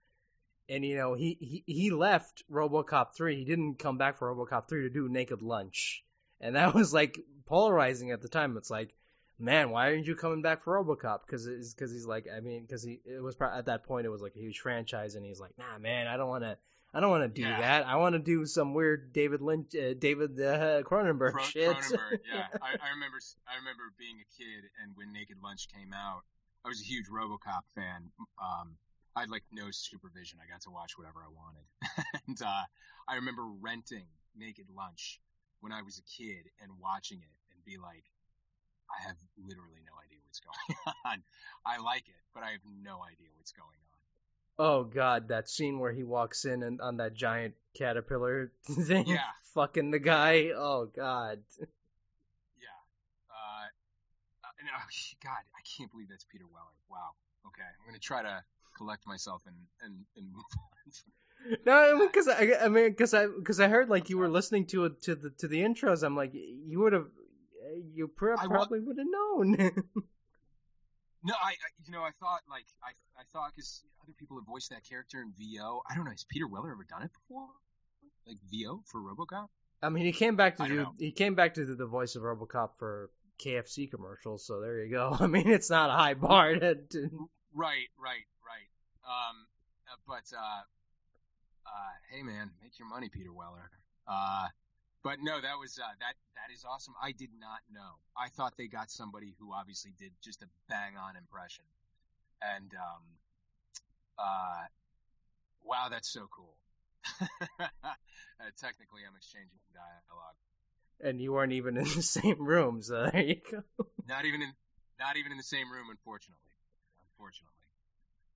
and you know he, he he left RoboCop 3 he didn't come back for RoboCop 3 to do Naked Lunch and that (laughs) was like polarizing at the time it's like man why aren't you coming back for RoboCop because because he's like I mean because he it was at that point it was like a huge franchise and he's like nah man I don't want to I don't want to do yeah. that. I want to do some weird David Lynch, uh, David uh, Cronenberg Cron- shit. Cronenberg, (laughs) yeah. I, I remember, I remember being a kid, and when Naked Lunch came out, I was a huge RoboCop fan. Um, I had like no supervision. I got to watch whatever I wanted. (laughs) and uh, I remember renting Naked Lunch when I was a kid and watching it and be like, I have literally no idea what's going (laughs) on. I like it, but I have no idea what's going on. Oh god, that scene where he walks in and on that giant caterpillar (laughs) thing, yeah, fucking the guy. Oh god. Yeah. Uh, no, (laughs) God, I can't believe that's Peter Weller. Wow. Okay, I'm gonna try to collect myself and and, and move on. no, I mean, because I, I mean, because I, because I heard like you were listening to it to the to the intros. I'm like, you would have, you pr- probably would have known. (laughs) no, I, I, you know, I thought like I, I thought because other people have voiced that character in VO. I don't know. Has Peter Weller ever done it before? Like VO for RoboCop? I mean, he came back to do, he came back to do the voice of RoboCop for KFC commercials. So there you go. (laughs) I mean, it's not a high bar to. to... Right, right. Um, uh, but uh, uh, hey man, make your money, Peter Weller. Uh, but no, that was uh, that that is awesome. I did not know. I thought they got somebody who obviously did just a bang on impression, and um, uh, wow, that's so cool. uh, (laughs) technically, I'm exchanging dialogue. And you weren't even in the same room, so there you go. not even in not even in the same room, unfortunately. Unfortunately.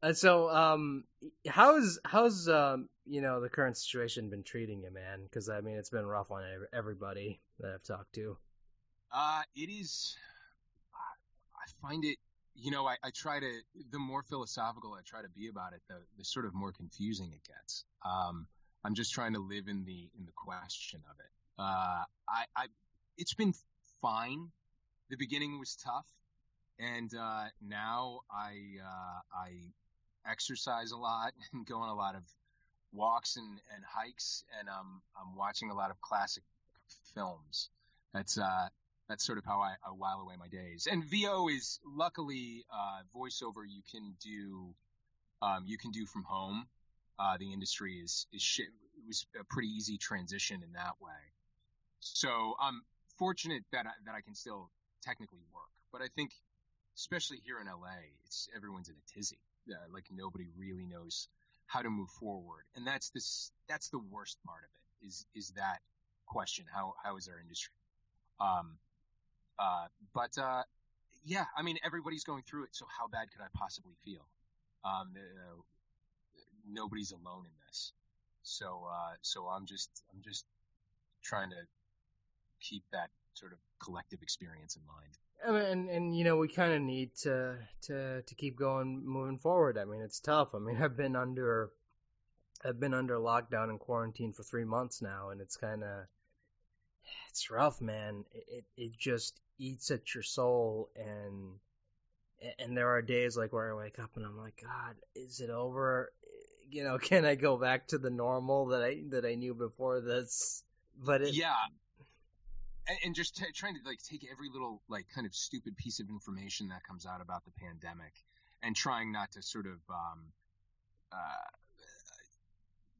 And so, um, how's how's um, you know the current situation been treating you, man? Because I mean, it's been rough on everybody that I've talked to. Uh, it is. I find it. You know, I, I try to. The more philosophical I try to be about it, the the sort of more confusing it gets. Um, I'm just trying to live in the in the question of it. Uh, I, I, it's been fine. The beginning was tough, and uh, now I uh, I exercise a lot (laughs) and go on a lot of walks and, and hikes, and um, I'm watching a lot of classic films. That's uh, that's sort of how I, I, while away my days. And VO is luckily uh, voiceover you can do um, you can do from home. Uh, the industry is is. It was a pretty easy transition in that way. So I'm fortunate that I, that I can still technically work. But I think, especially here in LA, it's everyone's in a tizzy uh, like nobody really knows how to move forward, and that's this that's the worst part of it is is that question. How how is our industry? Um, uh, but uh, yeah, I mean everybody's going through it. So how bad could I possibly feel? Um, uh, nobody's alone in this. So uh, so I'm just I'm just trying to keep that sort of collective experience in mind. And and you know we kind of need to to to keep going moving forward. I mean, it's tough. I mean, (laughs) I've been under I've been under lockdown and quarantine for three months now, and it's kind of it's rough, man. It, it it just eats at your soul, and and there are days like where I wake up and I'm like, God, is it over? Eh, you know, (laughs) can I go back to the normal that I that I knew before this? But it, yeah, and, and just t- trying to like take every little like kind of stupid piece of information that comes out about the pandemic and trying not to sort of um, uh,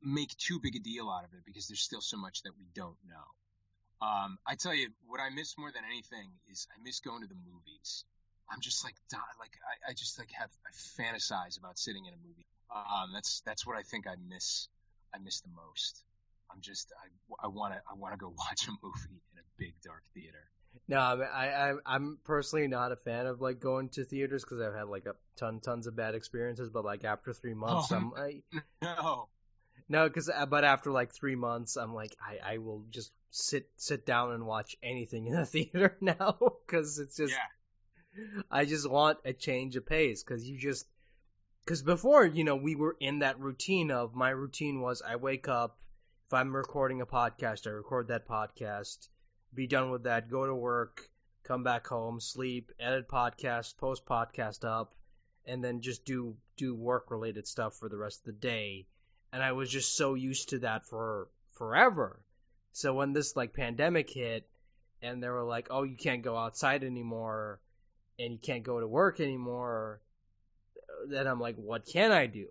make too big a deal out of it because there's still so much that we don't know. Um, I tell you, what I miss more than anything is I miss going to the movies. I'm just like, like I, I just like have I fantasize about sitting in a movie. Um, that's that's what I think I miss. I miss the most. I'm just I, I want to I want to go (laughs) watch a movie in a big dark theater. No, I, I I'm personally not a fan of like going to theaters because I've had like a ton tons of bad experiences. But like after three (laughs) months, oh, I'm I, (laughs) no no because uh, but after like three months, I'm like I I will just sit sit down and watch anything in the theater now because it's just yeah. I just want a change of pace because you just because before you know we were in that routine of my routine was I wake up if I'm recording a podcast, I record that podcast, be done with that, go to work, come back home, sleep, edit podcast, post podcast up, and then just do do work related stuff for the rest of the day. And I was just so used to that for forever. So when this like pandemic hit and they were like, "Oh, you can't go outside anymore and you can't go to work anymore." Then I'm like, "What can I do?"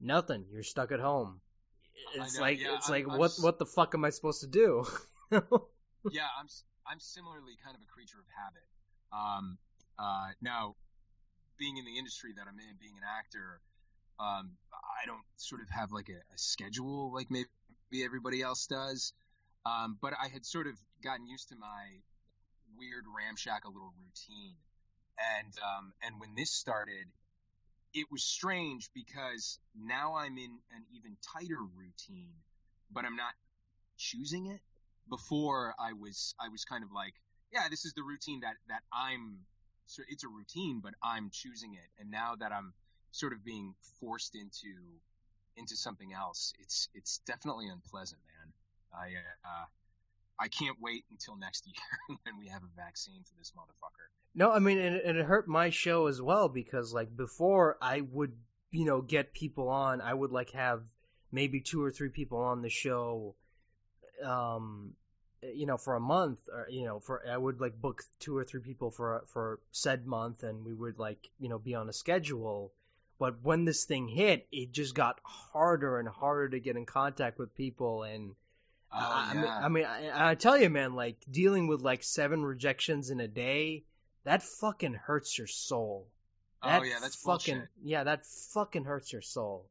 Nothing. You're stuck at home it's know, like yeah, it's I'm, like I'm, what what the fuck am I supposed to do? (laughs) yeah, I'm I'm similarly kind of a creature of habit. Um, uh, now, being in the industry that I'm in, being an actor, um, I don't sort of have like a, a schedule like maybe everybody else does. Um, but I had sort of gotten used to my weird ramshackle little routine, and um, and when this started, it was strange because now I'm in an even tighter routine, but I'm not choosing it. Before I was, I was kind of like, yeah, this is the routine that, that I'm, so it's a routine, but I'm choosing it. And now that I'm sort of being forced into, into something else, it's, it's definitely unpleasant, man. I, uh, I can't wait until next year (laughs) when we have a vaccine for this motherfucker. No, I mean, and, and it hurt my show as well because like before I would, you know, get people on. I would like have maybe two or three people on the show, um, you know, for a month or you know, for I would like book two or three people for for said month, and we would like you know be on a schedule. But when this thing hit, it just got harder and harder to get in contact with people and Oh, I, yeah. I mean, I, I, tell you, man, like dealing with like seven rejections in a day, that fucking hurts your soul. Oh, that oh yeah, that's fucking bullshit. yeah, that fucking hurts your soul.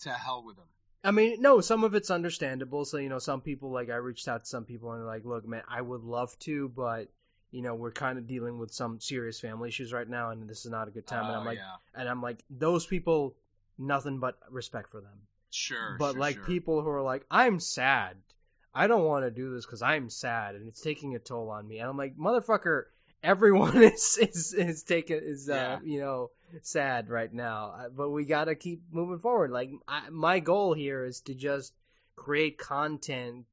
To hell with them. I mean, no, some of it's understandable. So you know, some people like I reached out to some people and they're like, look, man, I would love to, but you know, we're kind of dealing with some serious family issues right now, and this is not a good time. and Oh, I'm like, yeah. and I'm like, those people, nothing but respect for them. Sure. but sure, like sure. people who are like, I'm sad. I don't want to do this because I'm sad and it's taking a toll on me. And I'm like, motherfucker, everyone (laughs) is is is taking is uh, you know sad right now. Uh, But we gotta keep moving forward. Like I, my goal here is to just create content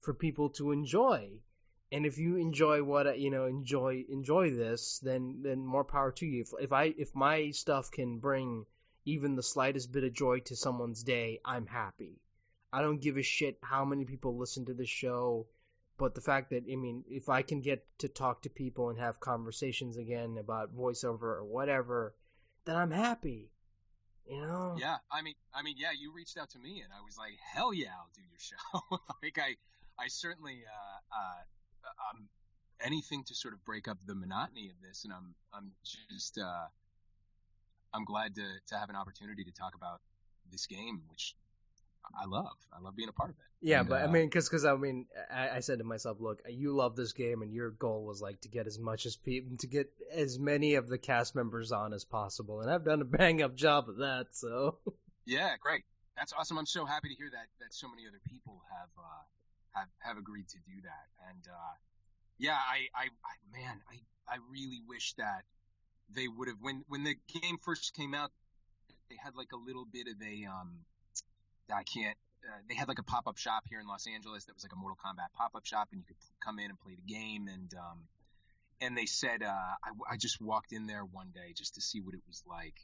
for people to enjoy. And if you enjoy what I- you know, enjoy enjoy this, then then more power to you. If, if I if my stuff can bring even the slightest bit of joy to someone's day, I'm happy. I don't give a shit how many people listen to the show, but the fact that I mean, if I can get to talk to people and have conversations again about voiceover or whatever, then I'm happy. You know? Yeah, I mean, I mean, yeah, you reached out to me, and I was like, hell yeah, I'll do your show. (laughs) like, I, I certainly, uh, uh, um, anything to sort of break up the monotony of this, and I'm, I'm just, uh, I'm glad to to have an opportunity to talk about this game, which I love. I love being a part of it. Yeah, And, but I uh, mean, because because I mean, I, I said to myself, look, you love this game, and your goal was like to get as much as people to get as many of the cast members on as possible, and I've done a bang up job of that. So Yeah, great. That's awesome. I'm so happy to hear that that so many other people have uh, have have agreed to do that. And uh, yeah, I, I, I man, I I really wish that they would have when when the game first came out, they had like a little bit of a um, I can't. Uh, they had like a pop up shop here in Los Angeles that was like a Mortal Kombat pop up shop, and you could come in and play the game. And um, and they said uh, I, I just walked in there one day just to see what it was like,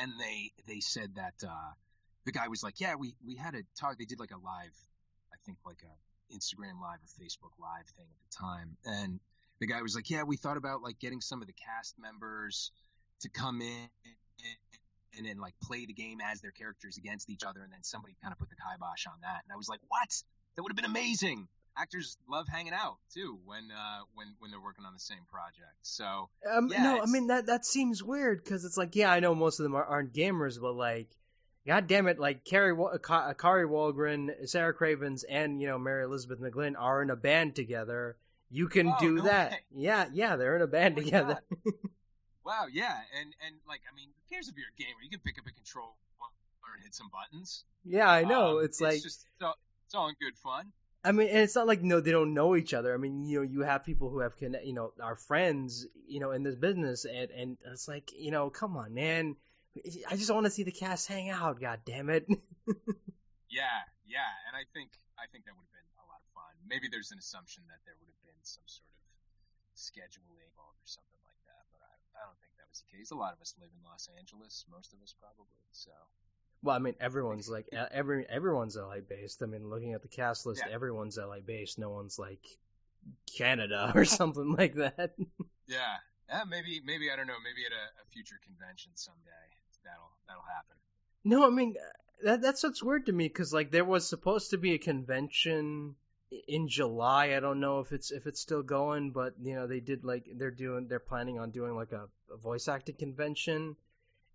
and they they said that uh, the guy was like, yeah, we we had a talk. They did like a live, I think like a Instagram live or Facebook live thing at the time, and the guy was like, yeah, we thought about like getting some of the cast members to come in and then like play the game as their characters against each other, and then somebody kind of put the kibosh on that, and I was like, what? That would have been amazing. Actors love hanging out too when uh, when when they're working on the same project. So um, Yeah, no, I mean that that seems weird because it's like, yeah, I know most of them are, aren't gamers, but like. God damn it! Like Carrie, Kari Wahlgren, Sarah Cravens, and you know Mary Elizabeth McGlynn are in a band together. You can Oh, do no that. way. Yeah, yeah, they're in a band Oh together. (laughs) Wow, yeah, and and like I mean, who cares if you're a gamer? You can pick up a controller and hit some buttons. yeah, I know. Um, it's like just it's all, it's all in good fun. I mean, and it's not like no, they don't know each other. I mean, you know, you have people who have conne- you know, are friends, you know, in this business, and and it's like, you know, come on, man. I just want to see the cast hang out. God damn it. (laughs) Yeah, yeah, and I think I think that would have been a lot of fun. Maybe there's an assumption that there would have been some sort of scheduling or something like I, don't think that was the case. A lot of us live in Los Angeles, most of us probably. So well, I mean, everyone's like every everyone's LA based. I mean, looking at the cast list, Yeah. everyone's LA based. No one's like Canada or (laughs) something like that. yeah, yeah, maybe maybe I don't know. Maybe at a, a future convention someday that'll that'll happen. No, I mean that that's what's weird to me because like there was supposed to be a convention in July. I don't know if it's if it's still going, but you know they did like they're doing they're planning on doing like a, a voice acting convention,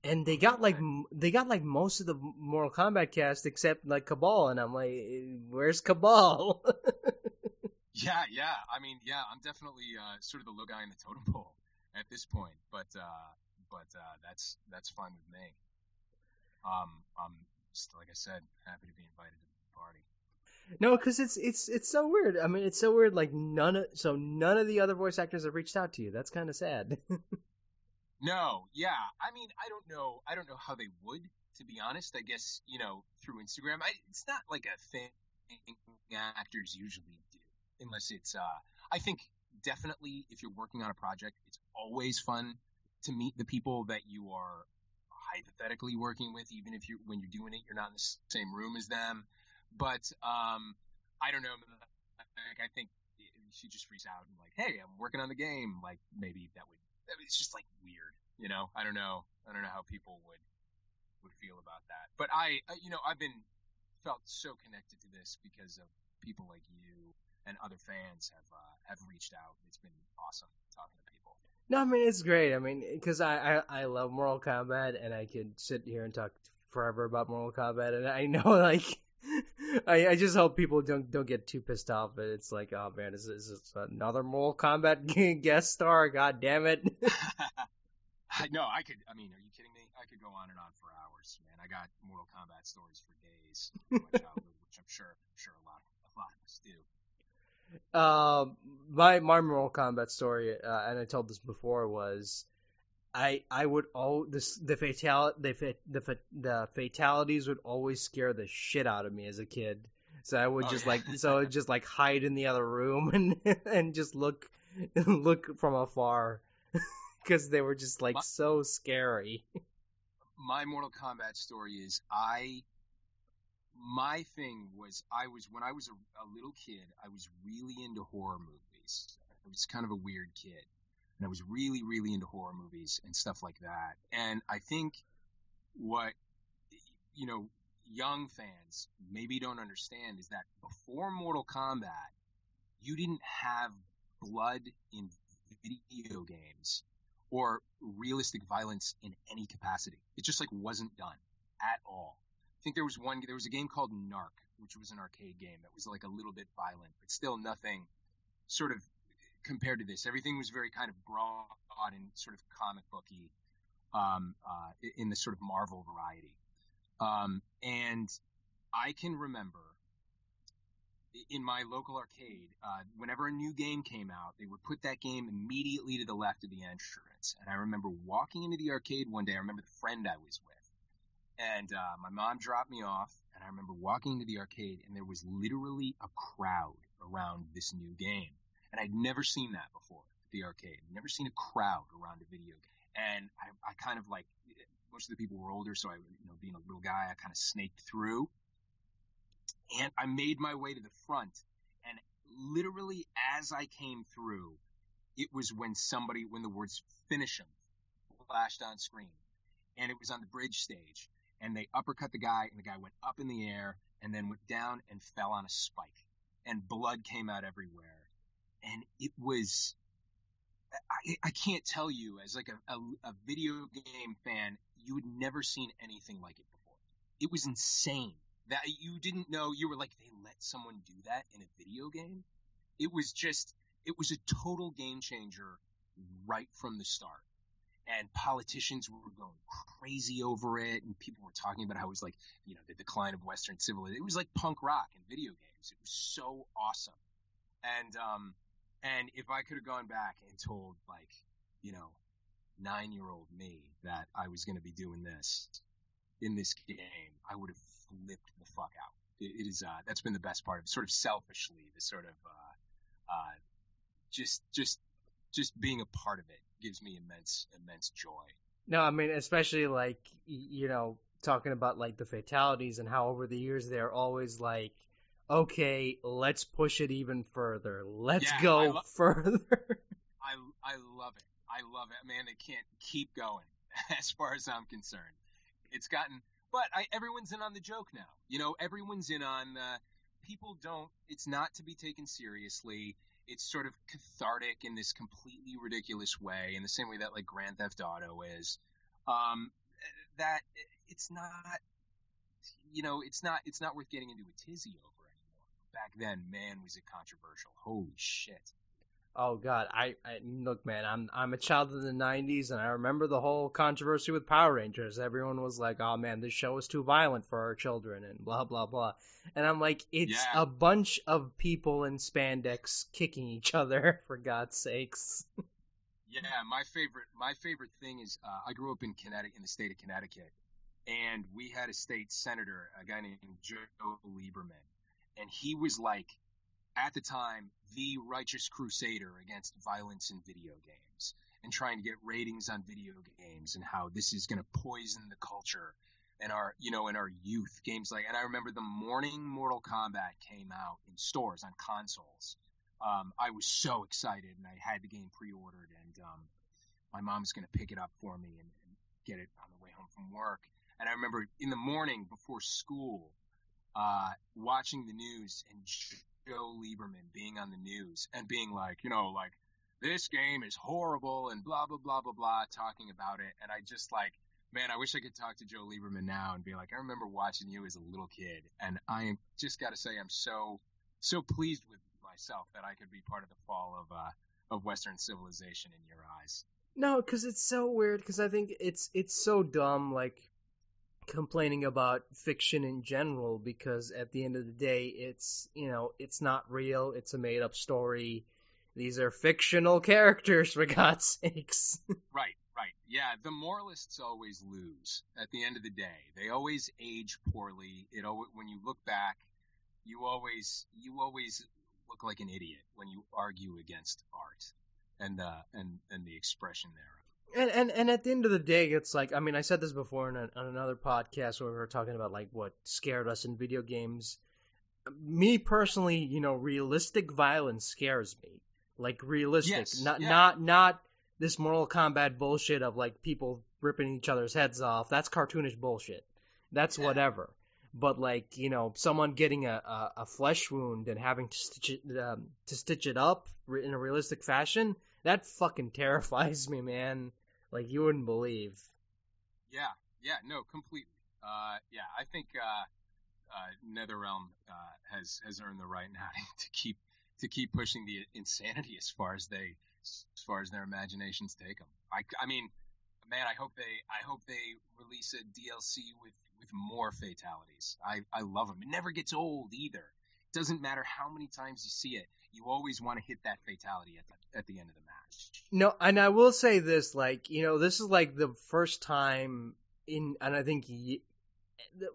and they got like m- they got like most of the Mortal Kombat cast except like Kabal, and I'm like, where's Kabal? (laughs) Yeah, yeah. I mean, yeah, I'm definitely uh, sort of the low guy in the totem pole at this point, but uh, but uh, that's that's fine with me. Um, I'm just like I said, happy to be invited to the party. No, because it's it's it's so weird. I mean, it's so weird. Like none of so none of the other voice actors have reached out to you. That's kind of sad. (laughs) No, yeah. I mean, I don't know. I don't know how they would, to be honest. I guess you know through Instagram. I, it's not like a thing actors usually do, unless it's. uh I think definitely if you're working on a project, it's always fun to meet the people that you are hypothetically working with, even if you when you're doing it, you're not in the same room as them. But um, I don't know. Like, I think she just reached out and like, hey, I'm working on the game. Like maybe that would. It's just like weird, you know. I don't know. I don't know how people would would feel about that. But I, uh, you know, I've been felt so connected to this because of people like you and other fans have uh, have reached out. It's been awesome talking to people. No, I mean it's great. I mean, because I, I I love Mortal Kombat, and I could sit here and talk forever about Mortal Kombat, and I know (laughs) like I I just hope people don't don't get too pissed off. But it's like, oh man, is is this another Mortal Kombat (laughs) guest star? God damn it! (laughs) I no, I could. I mean, are you kidding me? I could go on and on for hours, man. I got Mortal Kombat stories for days childhood, which I'm sure, I'm sure a lot, a lot of us do. Um, my my Mortal Kombat story, uh, and I told this before, was I I would all this the fatal the the the fatalities would always scare the shit out of me as a kid. So I would Oh, just yeah. like so I would just like hide in the other room (laughs) and and just look look from afar (laughs) because they were just like My- so scary. my Mortal Kombat story is I my thing was I was when I was a, a little kid I was really into horror movies. I was kind of a weird kid, and I was really really into horror movies and stuff like that. And I think what you know young fans maybe don't understand is that before Mortal Kombat, you didn't have blood in video games or realistic violence in any capacity. It just like wasn't done at all. I think there was one. There was a game called Narc, which was an arcade game that was like a little bit violent, but still nothing sort of compared to this. Everything was very kind of broad and sort of comic booky um, uh, in the sort of Marvel variety. Um, and I can remember in my local arcade, uh, whenever a new game came out, they would put that game immediately to the left of the entrance. And I remember walking into the arcade one day. I remember the friend I was with, and uh, my mom dropped me off. And I remember walking into the arcade, and there was literally a crowd around this new game, and I'd never seen that before at the arcade. Never seen a crowd around a video game. And I, I kind of like most of the people were older, so I, you know, being a little guy, I kind of snaked through and I made my way to the front. And literally, as I came through, it was when somebody, when the words "finish him" flashed on screen, and it was on the bridge stage, and they uppercut the guy, and the guy went up in the air, and then went down and fell on a spike, and blood came out everywhere, and it was. I, I can't tell you, as like a, a, a video game fan, you had never seen anything like it before. It was insane that you didn't know you were like they let someone do that in a video game it was just it was a total game changer right from the start and politicians were going crazy over it and people were talking about how it was like you know the decline of western civilization it was like punk rock in video games it was so awesome and um and if i could have gone back and told like you know nine year old me that i was going to be doing this in this game i would have flipped the fuck out. it, it is uh, that's been the best part of sort of selfishly the sort of uh, uh, just just just being a part of it gives me immense immense joy. No, I mean especially like you know talking about like the fatalities and how over the years they're always like okay, let's push it even further. Let's yeah, go lo- further. (laughs) I I love it. I love it, man. it can't keep going (laughs) as far as I'm concerned. It's gotten but I, everyone's in on the joke now. You know, everyone's in on. Uh, people don't. It's not to be taken seriously. It's sort of cathartic in this completely ridiculous way, in the same way that like Grand Theft Auto is. Um, that it's not. You know, it's not. It's not worth getting into a tizzy over. Back then, man, was it controversial. Holy shit. Oh God, I, I look, man. I'm I'm a child of the '90s, and I remember the whole controversy with Power Rangers. Everyone was like, "Oh man, this show is too violent for our children," and blah blah blah. And I'm like, it's yeah. a bunch of people in spandex kicking each other, (laughs) for God's sakes. yeah, my favorite my favorite thing is uh, I grew up in Connecticut, in the state of Connecticut, and we had a state senator, a guy named Joe Lieberman, and he was like at the time the righteous crusader against violence in video games and trying to get ratings on video games and how this is going to poison the culture and our you know in our youth games like and I remember the morning Mortal Kombat came out in stores on consoles. Um, I was so excited and I had the game pre-ordered and um, my mom's going to pick it up for me and, and get it on the way home from work. And I remember in the morning before school, uh, watching the news and Joe Lieberman being on the news and being like, you know, like this game is horrible and blah blah blah blah blah, talking about it, and I just like, man, I wish I could talk to Joe Lieberman now and be like, I remember watching you as a little kid, and I just got to say, I'm so so pleased with myself that I could be part of the fall of uh, of Western civilization in your eyes. No, because it's so weird. Because I think it's it's so dumb. Like complaining about fiction in general because at the end of the day it's you know it's not real. It's a made up story. These are fictional (laughs) characters for god's sakes. Right right. Yeah the moralists always lose at the end of the day. They always age poorly. It always, when you look back you always you always look like an idiot when you argue against art and uh and and the expression there and, and and at the end of the day, it's like I mean I said this before in a, on another podcast where we were talking about like what scared us in video games. Me personally, you know, realistic violence scares me. Like realistic, yes, not yeah. not not this Mortal Kombat bullshit of like people ripping each other's heads off. That's cartoonish bullshit. That's yeah. whatever. But like you know, someone getting a, a, a flesh wound and having to stitch it um, to stitch it up in a realistic fashion, that fucking (laughs) terrifies me, man. Like you wouldn't believe. Yeah, yeah, no, completely. Uh, yeah, I think uh, uh, NetherRealm uh, has has earned the right now (laughs) to keep to keep pushing the insanity as far as they as far as their imaginations take them. I, I mean, man, I hope they I hope they release a DLC with with more fatalities. I I love them. It never gets old either. Doesn't matter how many times you see it. You always want to hit that fatality at the at the end of the match. No, and I will say this, like you know, this is like the first time in, and I think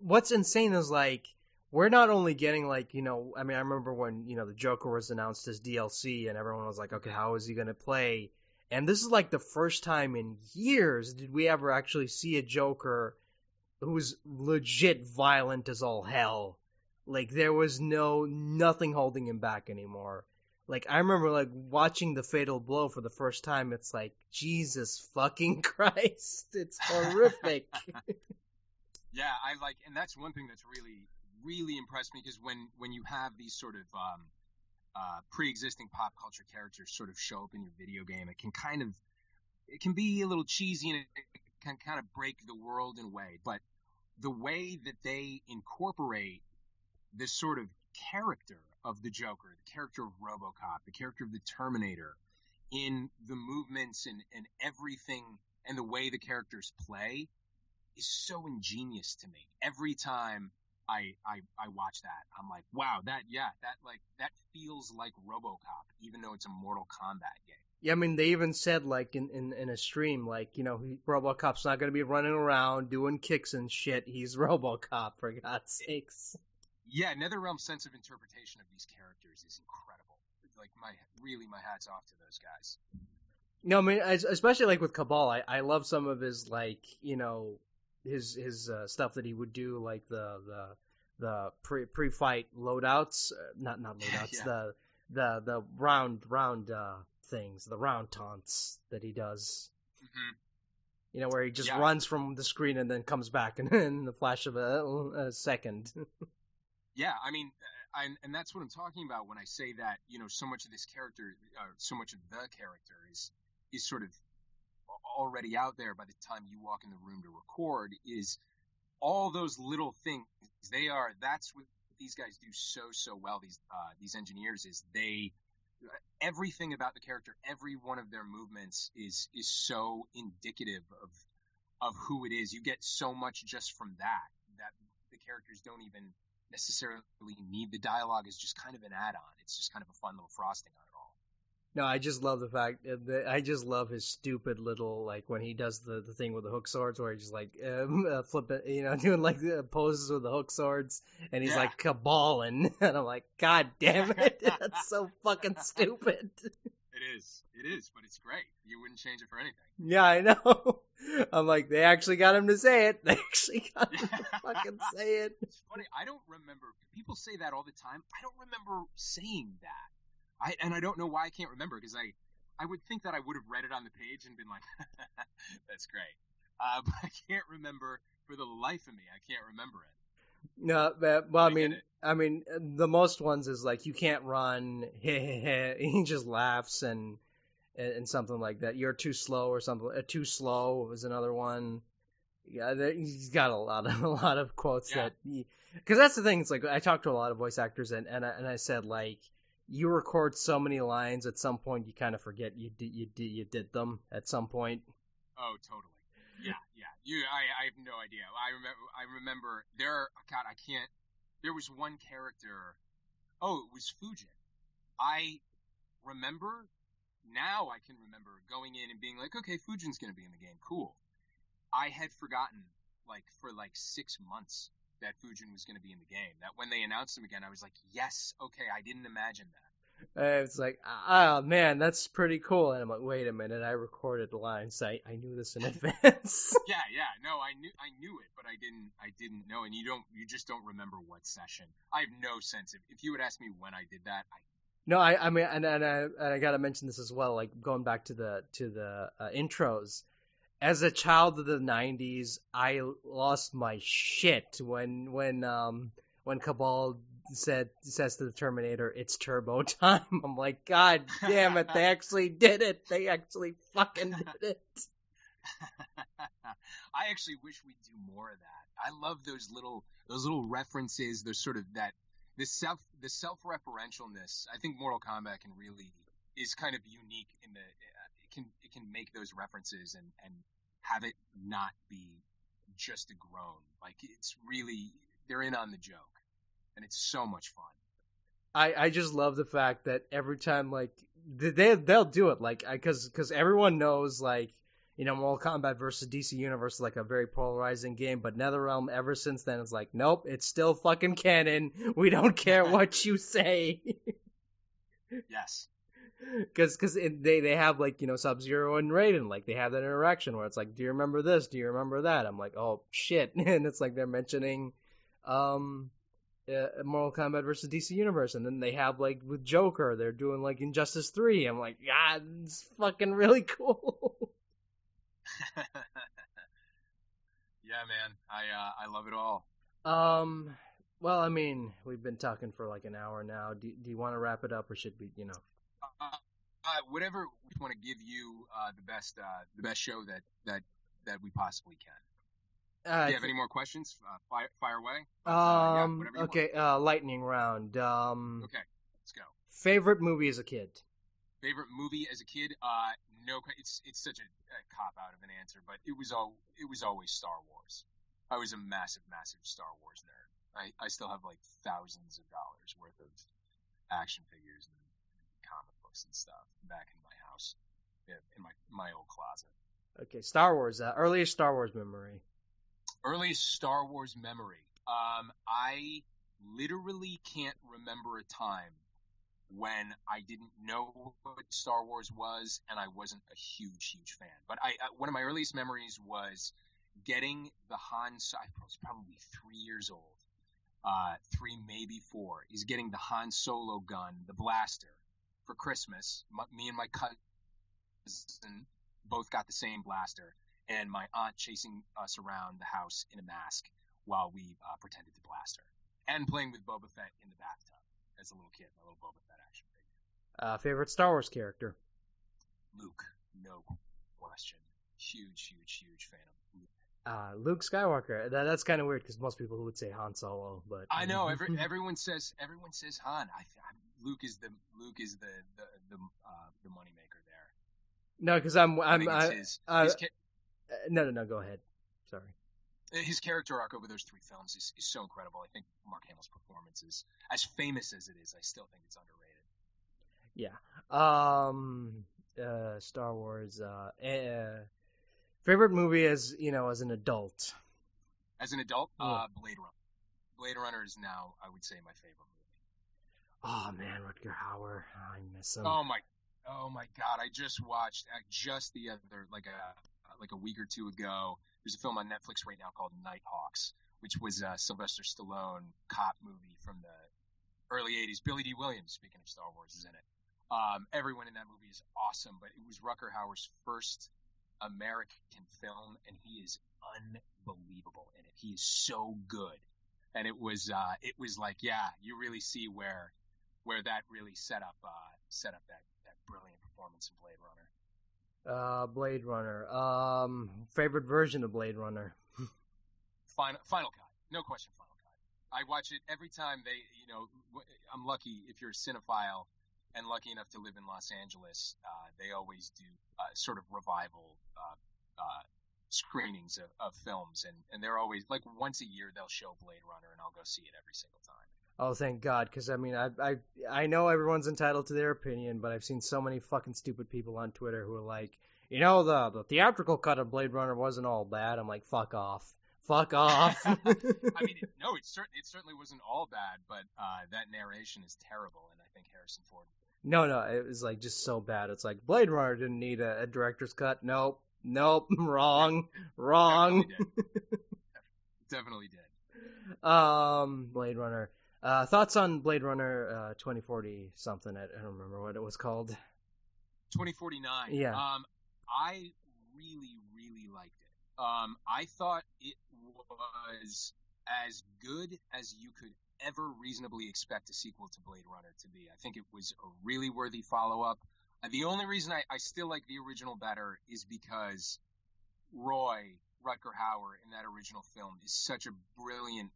what's insane is like we're not only getting like you know i mean i remember when you know the joker was announced as dlc and everyone was like okay how is he going to play and this is like the first time in years did we ever actually see a joker who's legit violent as all hell like there was no nothing holding him back anymore. Like i remember like watching the fatal blow for the first time. It's like jesus fucking (laughs) christ. It's horrific. (laughs) Yeah i like and that's one thing that's really really impressed me because when when you have these sort of um, uh, pre-existing pop culture characters sort of show up in your video game, it can kind of it can be a little cheesy and it can kind of break the world in a way. But the way that they incorporate this sort of character of the Joker, the character of RoboCop, the character of the Terminator, in the movements and, and everything and the way the characters play is so ingenious to me. Every time I, I I watch that. I'm like, wow, that yeah, that like that feels like RoboCop, even though it's a Mortal Kombat game. Yeah, I mean, they even said like in in, in a stream, like you know, he, RoboCop's not going to be running around doing kicks and shit. He's (laughs) RoboCop for God's sakes. Yeah, NetherRealm's sense of interpretation of these characters is incredible. Like my really my hats off to those guys. No, I mean, especially like with Kabal, I I love some of his like you know his his uh, stuff that he would do, like the the the pre pre fight loadouts, uh, not not (laughs) loadouts, yeah. the the the round round uh, things, the round taunts that he does. Mm-hmm. You know, where he just yeah. runs from the screen and then comes back in, (laughs) in the flash of a, a second. (laughs) yeah, I mean, I, and that's what I'm talking about when I say that you know so much of this character, uh, so much of the character is is sort of already out there by the time you walk in the room to record is all those little things. They are that's what these guys do so so well these uh, these engineers is they everything about the character every one of their movements is is so indicative of of who it is. You get so much just from that that the characters don't even necessarily need the dialogue is just kind of an add-on it's just kind of a fun little frosting on it all. no, I just love the fact that I just love his stupid little like when he does the, the thing with the hook swords where he's just like um, (laughs) uh, flipping, you know, (laughs) doing like the poses with the hook swords, and he's yeah. like caballing, (laughs) and I'm like, God damn it, that's so fucking stupid. It is, it is, but it's great. You wouldn't change it for anything. Yeah, I know. I'm like, they actually got him to say it. (laughs) They actually got him to (laughs) fucking say it. It's funny. I don't remember. People say that all the time. I don't remember saying that. I and I don't know why I can't remember because I I would think that I would have read it on the page and been like, (laughs) that's great. Uh, but I can't remember for the life of me. I can't remember it. No, but, well, I, I mean, I mean, the most ones is like you can't run. he just laughs and and something like that. You're too slow or something. Uh, too slow is another one. Yeah, he's got a lot of (laughs) a lot of quotes yeah. that because that's the thing. It's like I talked to a lot of voice actors and and I, and I said like you record so many lines at some point you kind of forget you did you did you did them at some point. Oh, totally. Yeah, yeah. You, I, I have no idea. I remember. I remember there. God, I can't. There was one character. Oh, it was Fujin. I remember. Now I can remember going in and being like, okay, Fujin's gonna be in the game. Cool. I had forgotten, like for like six months, that Fujin was going to be in the game. That when they announced him again, I was like, yes, okay, I didn't imagine that. It's like, ah, oh man, that's pretty cool. And I'm like, wait a minute, I recorded lines. I, I knew this in (laughs) advance. yeah, yeah, no, I knew I knew it, but I didn't I didn't know. And you don't you just don't remember what session. I have no sense if if you would ask me when I did that, I no, I, I mean, and, and I, and I gotta mention this as well. Like going back to the to the uh, intros, as a child of the '90s, I lost my shit when when um when Kabal said says to the Terminator, "It's turbo (laughs) time." I'm like, God damn it! They actually did it. They actually fucking did (laughs) it. I actually wish we'd do more of that. I love those little those little references. Those sort of that the self the self referentialness. I think Mortal Kombat can really is kind of unique in the it can it can make those references and and have it not be just a groan. Like it's really they're in on the joke, and it's so much fun. I I just love the fact that every time like they they'll do it like because because everyone knows like you know Mortal Kombat versus DC Universe is like a very polarizing game, but NetherRealm ever since then is like nope, it's still fucking canon. We don't care what you say. yes. Because because they they have like you know Sub Zero and Raiden like they have that interaction where it's like do you remember this do you remember that I'm like oh shit (laughs) and it's like they're mentioning um uh, Mortal Kombat versus DC Universe, and then they have like with Joker, they're doing like Injustice Three. I'm like, yeah, it's fucking really (laughs) cool. (laughs) yeah, man, I uh, I love it all. Um, well, I mean, we've been talking for like an hour now. Do, do you want to wrap it up, or should we, you know? Uh, uh, whatever we want to give you uh, the best uh, the best show that that that we possibly can. Uh, Do you have any more questions? Uh, fire, fire away. Um. Yeah, okay. Uh, lightning round. Um. Okay. Let's go. Favorite movie as a kid. Favorite movie as a kid? No. It's it's such a, a cop out of an answer, but it was all it was always Star Wars. I was a massive, massive Star Wars nerd. I, I still have like thousands of dollars worth of action figures and comic books and stuff back in my house, in my my old closet. Okay, Star Wars. Uh, earliest Star Wars memory earliest Star Wars memory. Um, I literally can't remember a time when I didn't know what Star Wars was and I wasn't a huge, huge fan. But I, I one of my earliest memories was getting the Han. I was probably three years old, uh, three maybe four. Is getting the Han Solo gun, the blaster, for Christmas. Me and my cousin both got the same blaster, and my aunt chasing us around the house in a mask while we uh, pretended to blast her, and playing with Boba Fett in the bathtub as a little kid, my little Boba Fett action figure. Uh, favorite Star Wars character? Luke, no question. Huge, huge, huge fan of Luke. Uh, Luke Skywalker. That, that's kind of weird because most people would say Han Solo, but I know every, (laughs) everyone says everyone says Han. I, I, Luke is the Luke is the the the, uh, the moneymaker there. No, because I'm I'm I, his, his, uh, no, no, no. Go ahead. Sorry. Uh, his character arc over those three films is, is so incredible. I think Mark Hamill's performance is as famous as it is. I still think it's underrated. Yeah. Um. Uh. Star Wars. Uh. uh favorite movie as you know as an adult. As an adult, yeah. uh, Blade Runner. Blade Runner is now, I would say, my favorite movie. Oh man, Rutger Hauer, I miss him. Oh my, oh my God! I just watched uh, just the other like a like a week or two ago. There's a film on Netflix right now called Nighthawks, which was a Sylvester Stallone cop movie from the early 80s. Billy Dee Williams, speaking of Star Wars, is in it. Um, everyone in that movie is awesome, but it was Rutger Hauer's first American film, and he is unbelievable in it. He is so good, and it was uh, it was like, yeah, you really see where where that really set up uh, set up that that brilliant performance in Blade Runner. Uh, Blade Runner. Um, favorite version of Blade Runner. Final, Final Cut. No question. Final Cut. I watch it every time they. You know, I'm lucky if you're a cinephile and lucky enough to live in Los Angeles. Uh, they always do uh, sort of revival uh, uh, screenings of, of films, and and they're always like once a year they'll show Blade Runner, and I'll go see it every single time. Oh, thank God, because I mean, I, I I know everyone's entitled to their opinion, but I've seen so many fucking stupid people on Twitter who are like, you know, the the theatrical cut of Blade Runner wasn't all bad. I'm like, fuck off, fuck off. (laughs) I mean, it, no, it certainly it certainly wasn't all bad, but uh, that narration is terrible, and I think Harrison Ford. No, no, it was like just so bad. It's like Blade Runner didn't need a, a director's cut. Nope, nope, wrong, (laughs) wrong. Definitely did. Definitely did. (laughs) Um, Blade Runner. Uh, thoughts on Blade Runner uh, 2040 something? I, don't remember what it was called. 2049. Yeah. Um, I really, really liked it. Um, I thought it was as good as you could ever reasonably expect a sequel to Blade Runner to be. I think it was a really worthy follow up. the only reason I, I still like the original better is because Roy Rutger Hauer in that original film is such a brilliant,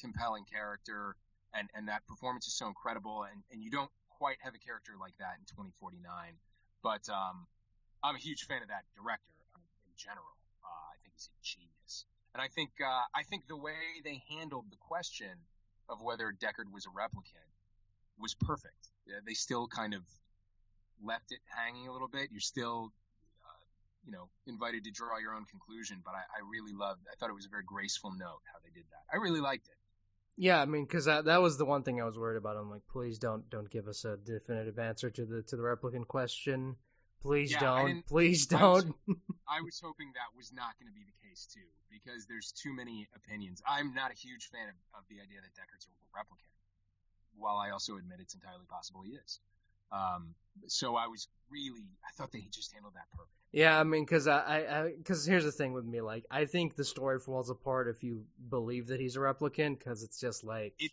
compelling character, and and that performance is so incredible, and and you don't quite have a character like that in 2049. But um, I'm a huge fan of that director in general. Uh, I think he's a genius, and I think uh, I think the way they handled the question of whether Deckard was a replicant was perfect. They still kind of left it hanging a little bit. You're still, uh, you know, invited to draw your own conclusion. But I, I really loved. I thought it was a very graceful note how they did that. I really liked it. Yeah, I mean, because that, that was the one thing I was worried about. I'm like, please don't don't give us a definitive answer to the to the replicant question. Please Yeah, don't. Please I was- don't. (laughs) I was hoping that was not going to be the case too, because there's too many opinions. I'm not a huge fan of, of the idea that Deckard's a replicant, while I also admit it's entirely possible he is. Um, so I was really, I thought they just handled that perfect. Yeah, I mean, because I, because here's the thing with me, like, I think the story falls apart if you believe that he's a replicant, because it's just like, It-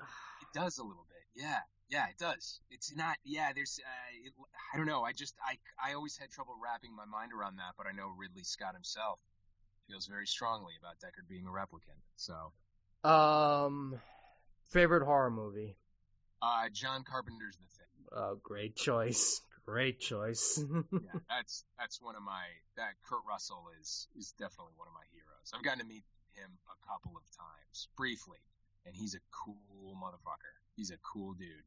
It (sighs) does a little bit, yeah, yeah, it does. It's not, yeah. There's, uh, it, I don't know. I just, I, I always had trouble wrapping my mind around that, but I know Ridley Scott himself feels very strongly about Deckard being a replicant. So, um, favorite horror movie. uh, John Carpenter's The Thing. Oh, great choice. Great choice. (laughs) yeah, that's that's one of my that Kurt Russell is is definitely one of my heroes. I've gotten to meet him a couple of times briefly, and he's a cool motherfucker. He's a cool dude,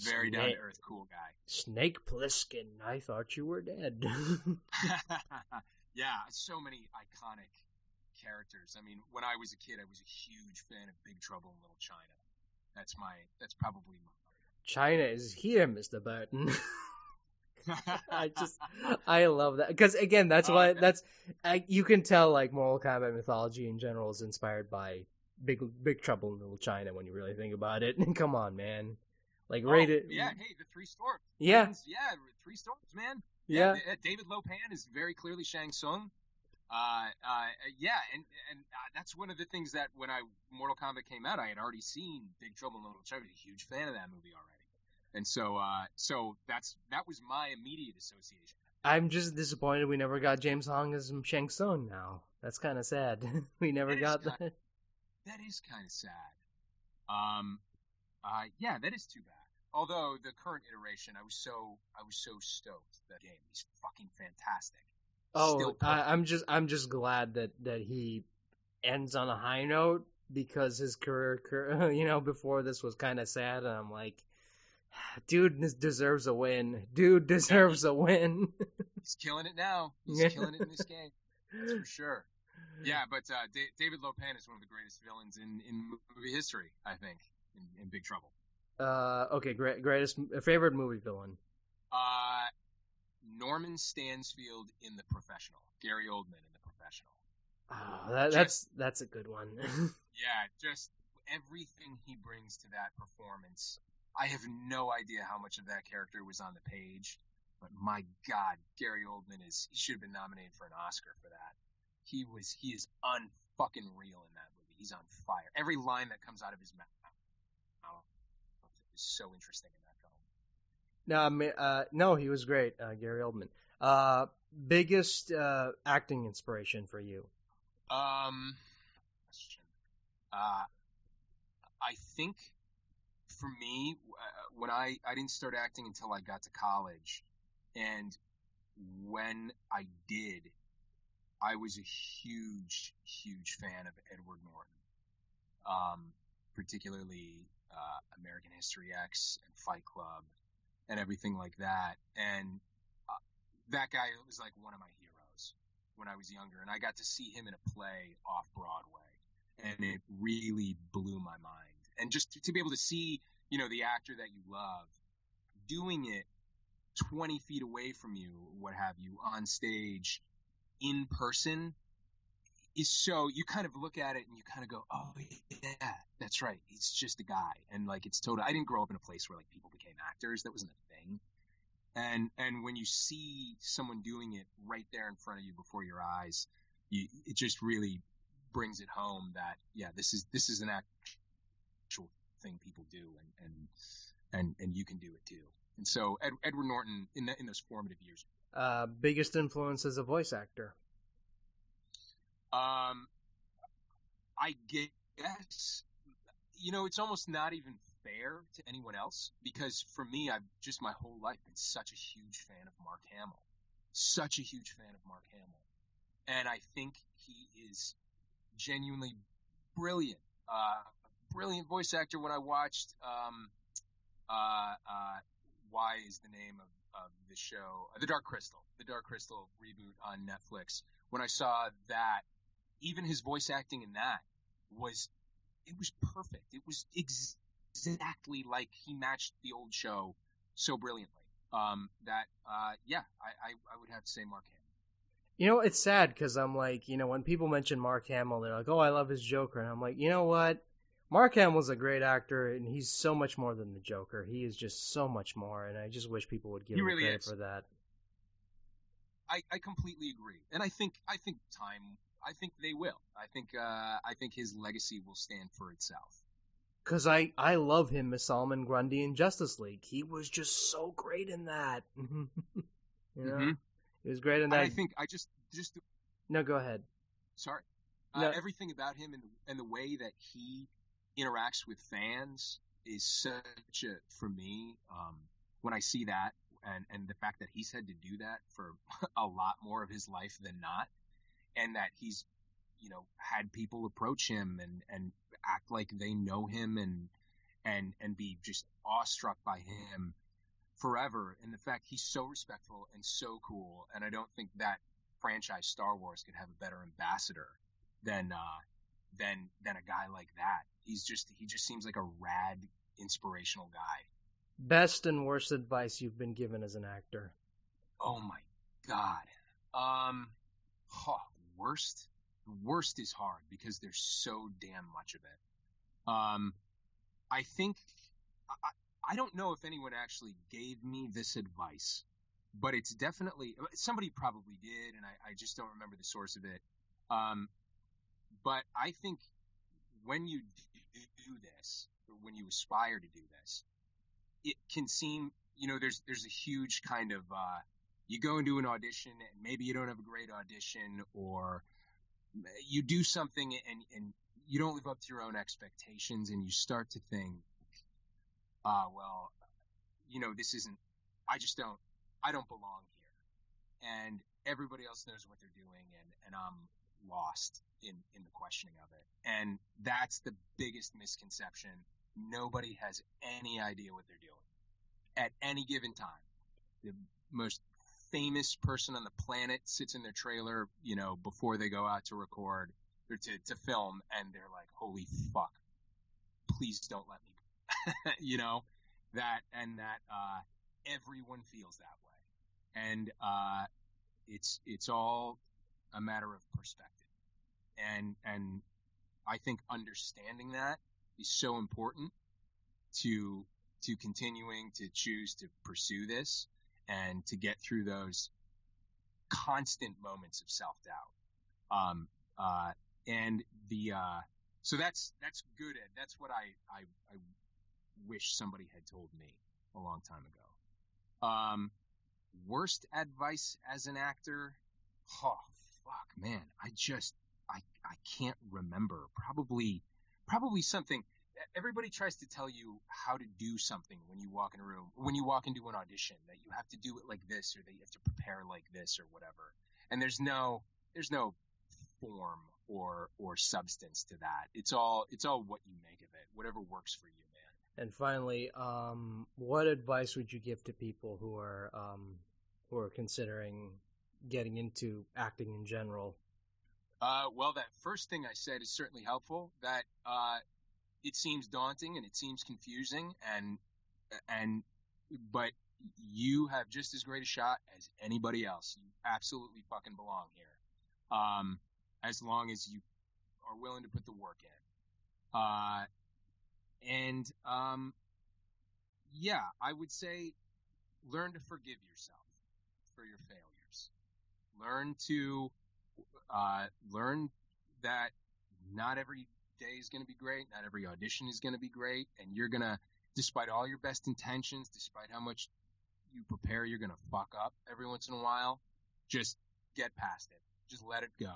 very down to earth, cool guy. Snake Plissken, I thought you were dead. (laughs) (laughs) yeah, so many iconic characters. I mean, when I was a kid, I was a huge fan of Big Trouble in Little China. That's my that's probably my. China is here, Mr. Burton. (laughs) I just, (laughs) I love that because again, that's Oh, why okay. that's I, you can tell like Mortal Kombat mythology in general is inspired by Big Big Trouble in Little China when you really think about it. (laughs) And come on, man, like Oh, rated, yeah, hey, the three storms. yeah, yeah, three storms, man. yeah, uh, David Lo Pan is very clearly Shang Tsung. Uh, uh, yeah, and and uh, that's one of the things that when I Mortal Kombat came out, I had already seen Big Trouble in Little China. I was a huge fan of that movie already, and so uh, so that's that was my immediate association. I'm just disappointed we never got James Hong as Shang Tsung. Now that's kind of sad. (laughs) we never is got that. That is kind of sad. Um, uh, yeah, that is too bad. Although the current iteration, I was so I was so stoked that game. He's fucking fantastic. Oh, I, I'm just I'm just glad that that he ends on a high note because his career, career (laughs) you know, before this was kind of sad, and I'm like, dude deserves a win. Dude deserves a win. He's killing it now. He's Yeah. killing it in this game. That's for sure. Yeah, but uh, Da- David Lo Pan is one of the greatest villains in, in movie history, I think, in, in Big Trouble. Uh, okay, great, greatest favorite movie villain. Uh, Norman Stansfield in The Professional. Gary Oldman in The Professional. Oh, that, that's that's a good one. (laughs) Yeah, just everything he brings to that performance. I have no idea how much of that character was on the page, but my God, Gary Oldman is he should have been nominated for an Oscar for that. He was he is unfucking real in that movie. He's on fire. Every line that comes out of his mouth is so interesting in that film. no, I mean, uh, no, he was great, uh, Gary Oldman. Uh, biggest uh, acting inspiration for you? Um, question. Uh, I think for me, uh, when I I didn't start acting until I got to college, and when I did, I was a huge, huge fan of Edward Norton, um, particularly uh, American History X and Fight Club, and everything like that. And uh, that guy was like one of my heroes when I was younger, and I got to see him in a play off Broadway, and it really blew my mind. And just to, to be able to see, you know, the actor that you love doing it 20 feet away from you, what have you, on stage, in person, is so you kind of look at it and you kind of go, oh yeah, that's right. He's just a guy, and like it's total. I didn't grow up in a place where like people became actors. That wasn't a thing. And and when you see someone doing it right there in front of you before your eyes, you, it just really brings it home that yeah, this is this is an actual thing people do, and and and and you can do it too. And so Ed, Edward Norton in that in those formative years, Uh, biggest influence as a voice actor? Um, I guess, you know, it's almost not even fair to anyone else because for me, I've just my whole life been such a huge fan of Mark Hamill. Such a huge fan of Mark Hamill. And I think he is genuinely brilliant. Uh, brilliant voice actor when I watched, um, uh, uh, why is the name of, of the show, uh, The Dark Crystal, The Dark Crystal reboot on Netflix. When I saw that, even his voice acting in that was, it was perfect. It was ex- exactly like he matched the old show so brilliantly. Um, that, uh, yeah, I, I, I would have to say Mark Hamill. You know, it's sad because I'm like, you know, when people mention Mark Hamill, they're like, oh, I love his Joker. And I'm like, you know what? Mark Hamill's a great actor, and he's so much more than the Joker. He is just so much more, and I just wish people would give He him really credit is. for that. I, I completely agree, and I think I think time I think they will. I think uh, I think his legacy will stand for itself. Cause I I love him as Solomon Grundy in Justice League. He was just so great in that. (laughs) you know, Mhm. he was great in that. I think I just just no, go ahead. sorry uh, No. everything about him and the, and the way that he interacts with fans is such a for me um, when I see that and and the fact that he's had to do that for (laughs) a lot more of his life than not, and that he's you know had people approach him and and act like they know him and and and be just awestruck by him forever. And the fact he's so respectful and so cool and I don't think that franchise Star Wars could have a better ambassador than uh than than a guy like that. He's just he just seems like a rad inspirational guy. Best and worst advice you've been given as an actor. Oh my god. Um huh, worst worst is hard because there's so damn much of it. Um I think I, I don't know if anyone actually gave me this advice, but it's definitely somebody probably did, and I, I just don't remember the source of it. Um, but I think when you do this, when you aspire to do this, it can seem, you know, there's there's a huge kind of uh, you go and do an audition and maybe you don't have a great audition, or you do something and and you don't live up to your own expectations, and you start to think, ah, well, you know, this isn't. I just don't. I don't belong here, and everybody else knows what they're doing, and and I'm lost in in the questioning of it, and that's the biggest misconception. Nobody has any idea what they're doing at any given time. The most famous person on the planet sits in their trailer, you know, before they go out to record or to, to film, and they're like, "Holy fuck! Please don't let me," (laughs) you know, that and that. uh Everyone feels that way, and uh, it's it's all a matter of perspective, and and I think understanding that is so important to to continuing to choose to pursue this and to get through those constant moments of self doubt. Um, uh, and the uh, so that's that's good. Ed. That's what I, I I wish somebody had told me a long time ago. Um, worst advice as an actor? Oh fuck, man! I just I I can't remember. Probably probably something. Everybody tries to tell you how to do something when you walk in a room, when you walk into an audition, that you have to do it like this, or that you have to prepare like this, or whatever. And there's no there's no form or or substance to that. It's all it's all what you make of it, whatever works for you, man. And finally, um, what advice would you give to people who are um, who are considering getting into acting in general? Uh, well, that first thing I said is certainly helpful. That uh, it seems daunting and it seems confusing, and and but you have just as great a shot as anybody else. You absolutely fucking belong here, um, as long as you are willing to put the work in. Uh, and um, yeah, I would say learn to forgive yourself for your failures. Learn to uh, learn that not every day is going to be great, not every audition is going to be great, and you're going to, despite all your best intentions, despite how much you prepare, you're going to fuck up every once in a while. Just get past it. Just let it go.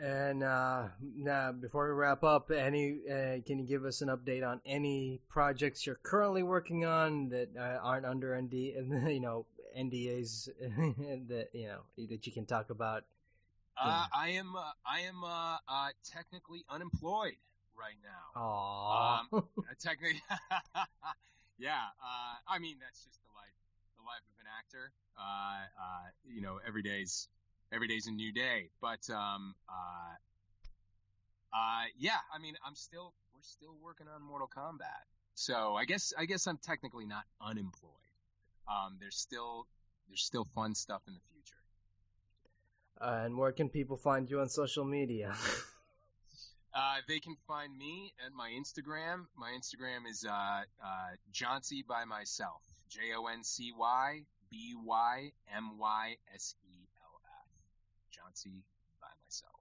And uh, now, before we wrap up, any uh, can you give us an update on any projects you're currently working on that uh, aren't under ND, (laughs) you know, NDAs (laughs) that you know that you can talk about? Uh, I am uh, I am uh, uh, technically unemployed right now. Aww. Um, (laughs) technically, (laughs) yeah. Uh, I mean, that's just the life the life of an actor. Uh, uh, you know, every day's every day's a new day. But um, uh, uh, yeah. I mean, I'm still we're still working on Mortal Kombat. So I guess I guess I'm technically not unemployed. Um, there's still there's still fun stuff in the future. Uh, and where can people find you on social media? (laughs) Uh, they can find me at my Instagram. My Instagram is uh, uh, by myself. J O N C Y B Y M Y S E L F. Joncy by myself.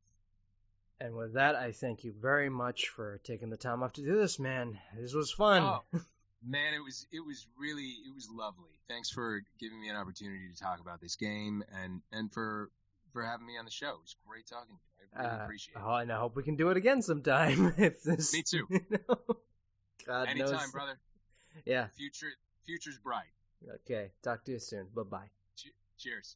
And with that, I thank you very much for taking the time off to do this, man. This was fun. Oh, (laughs) man, it was it was really it was lovely. Thanks for giving me an opportunity to talk about this game and and for for having me on the show. It's great talking to you. I really Uh, appreciate it. oh, and I hope we can do it again sometime. (laughs) if this, Me too. you know, (laughs) God Anytime, knows. brother. Yeah. Future future's bright. Okay. Talk to you soon. Bye bye. Cheers.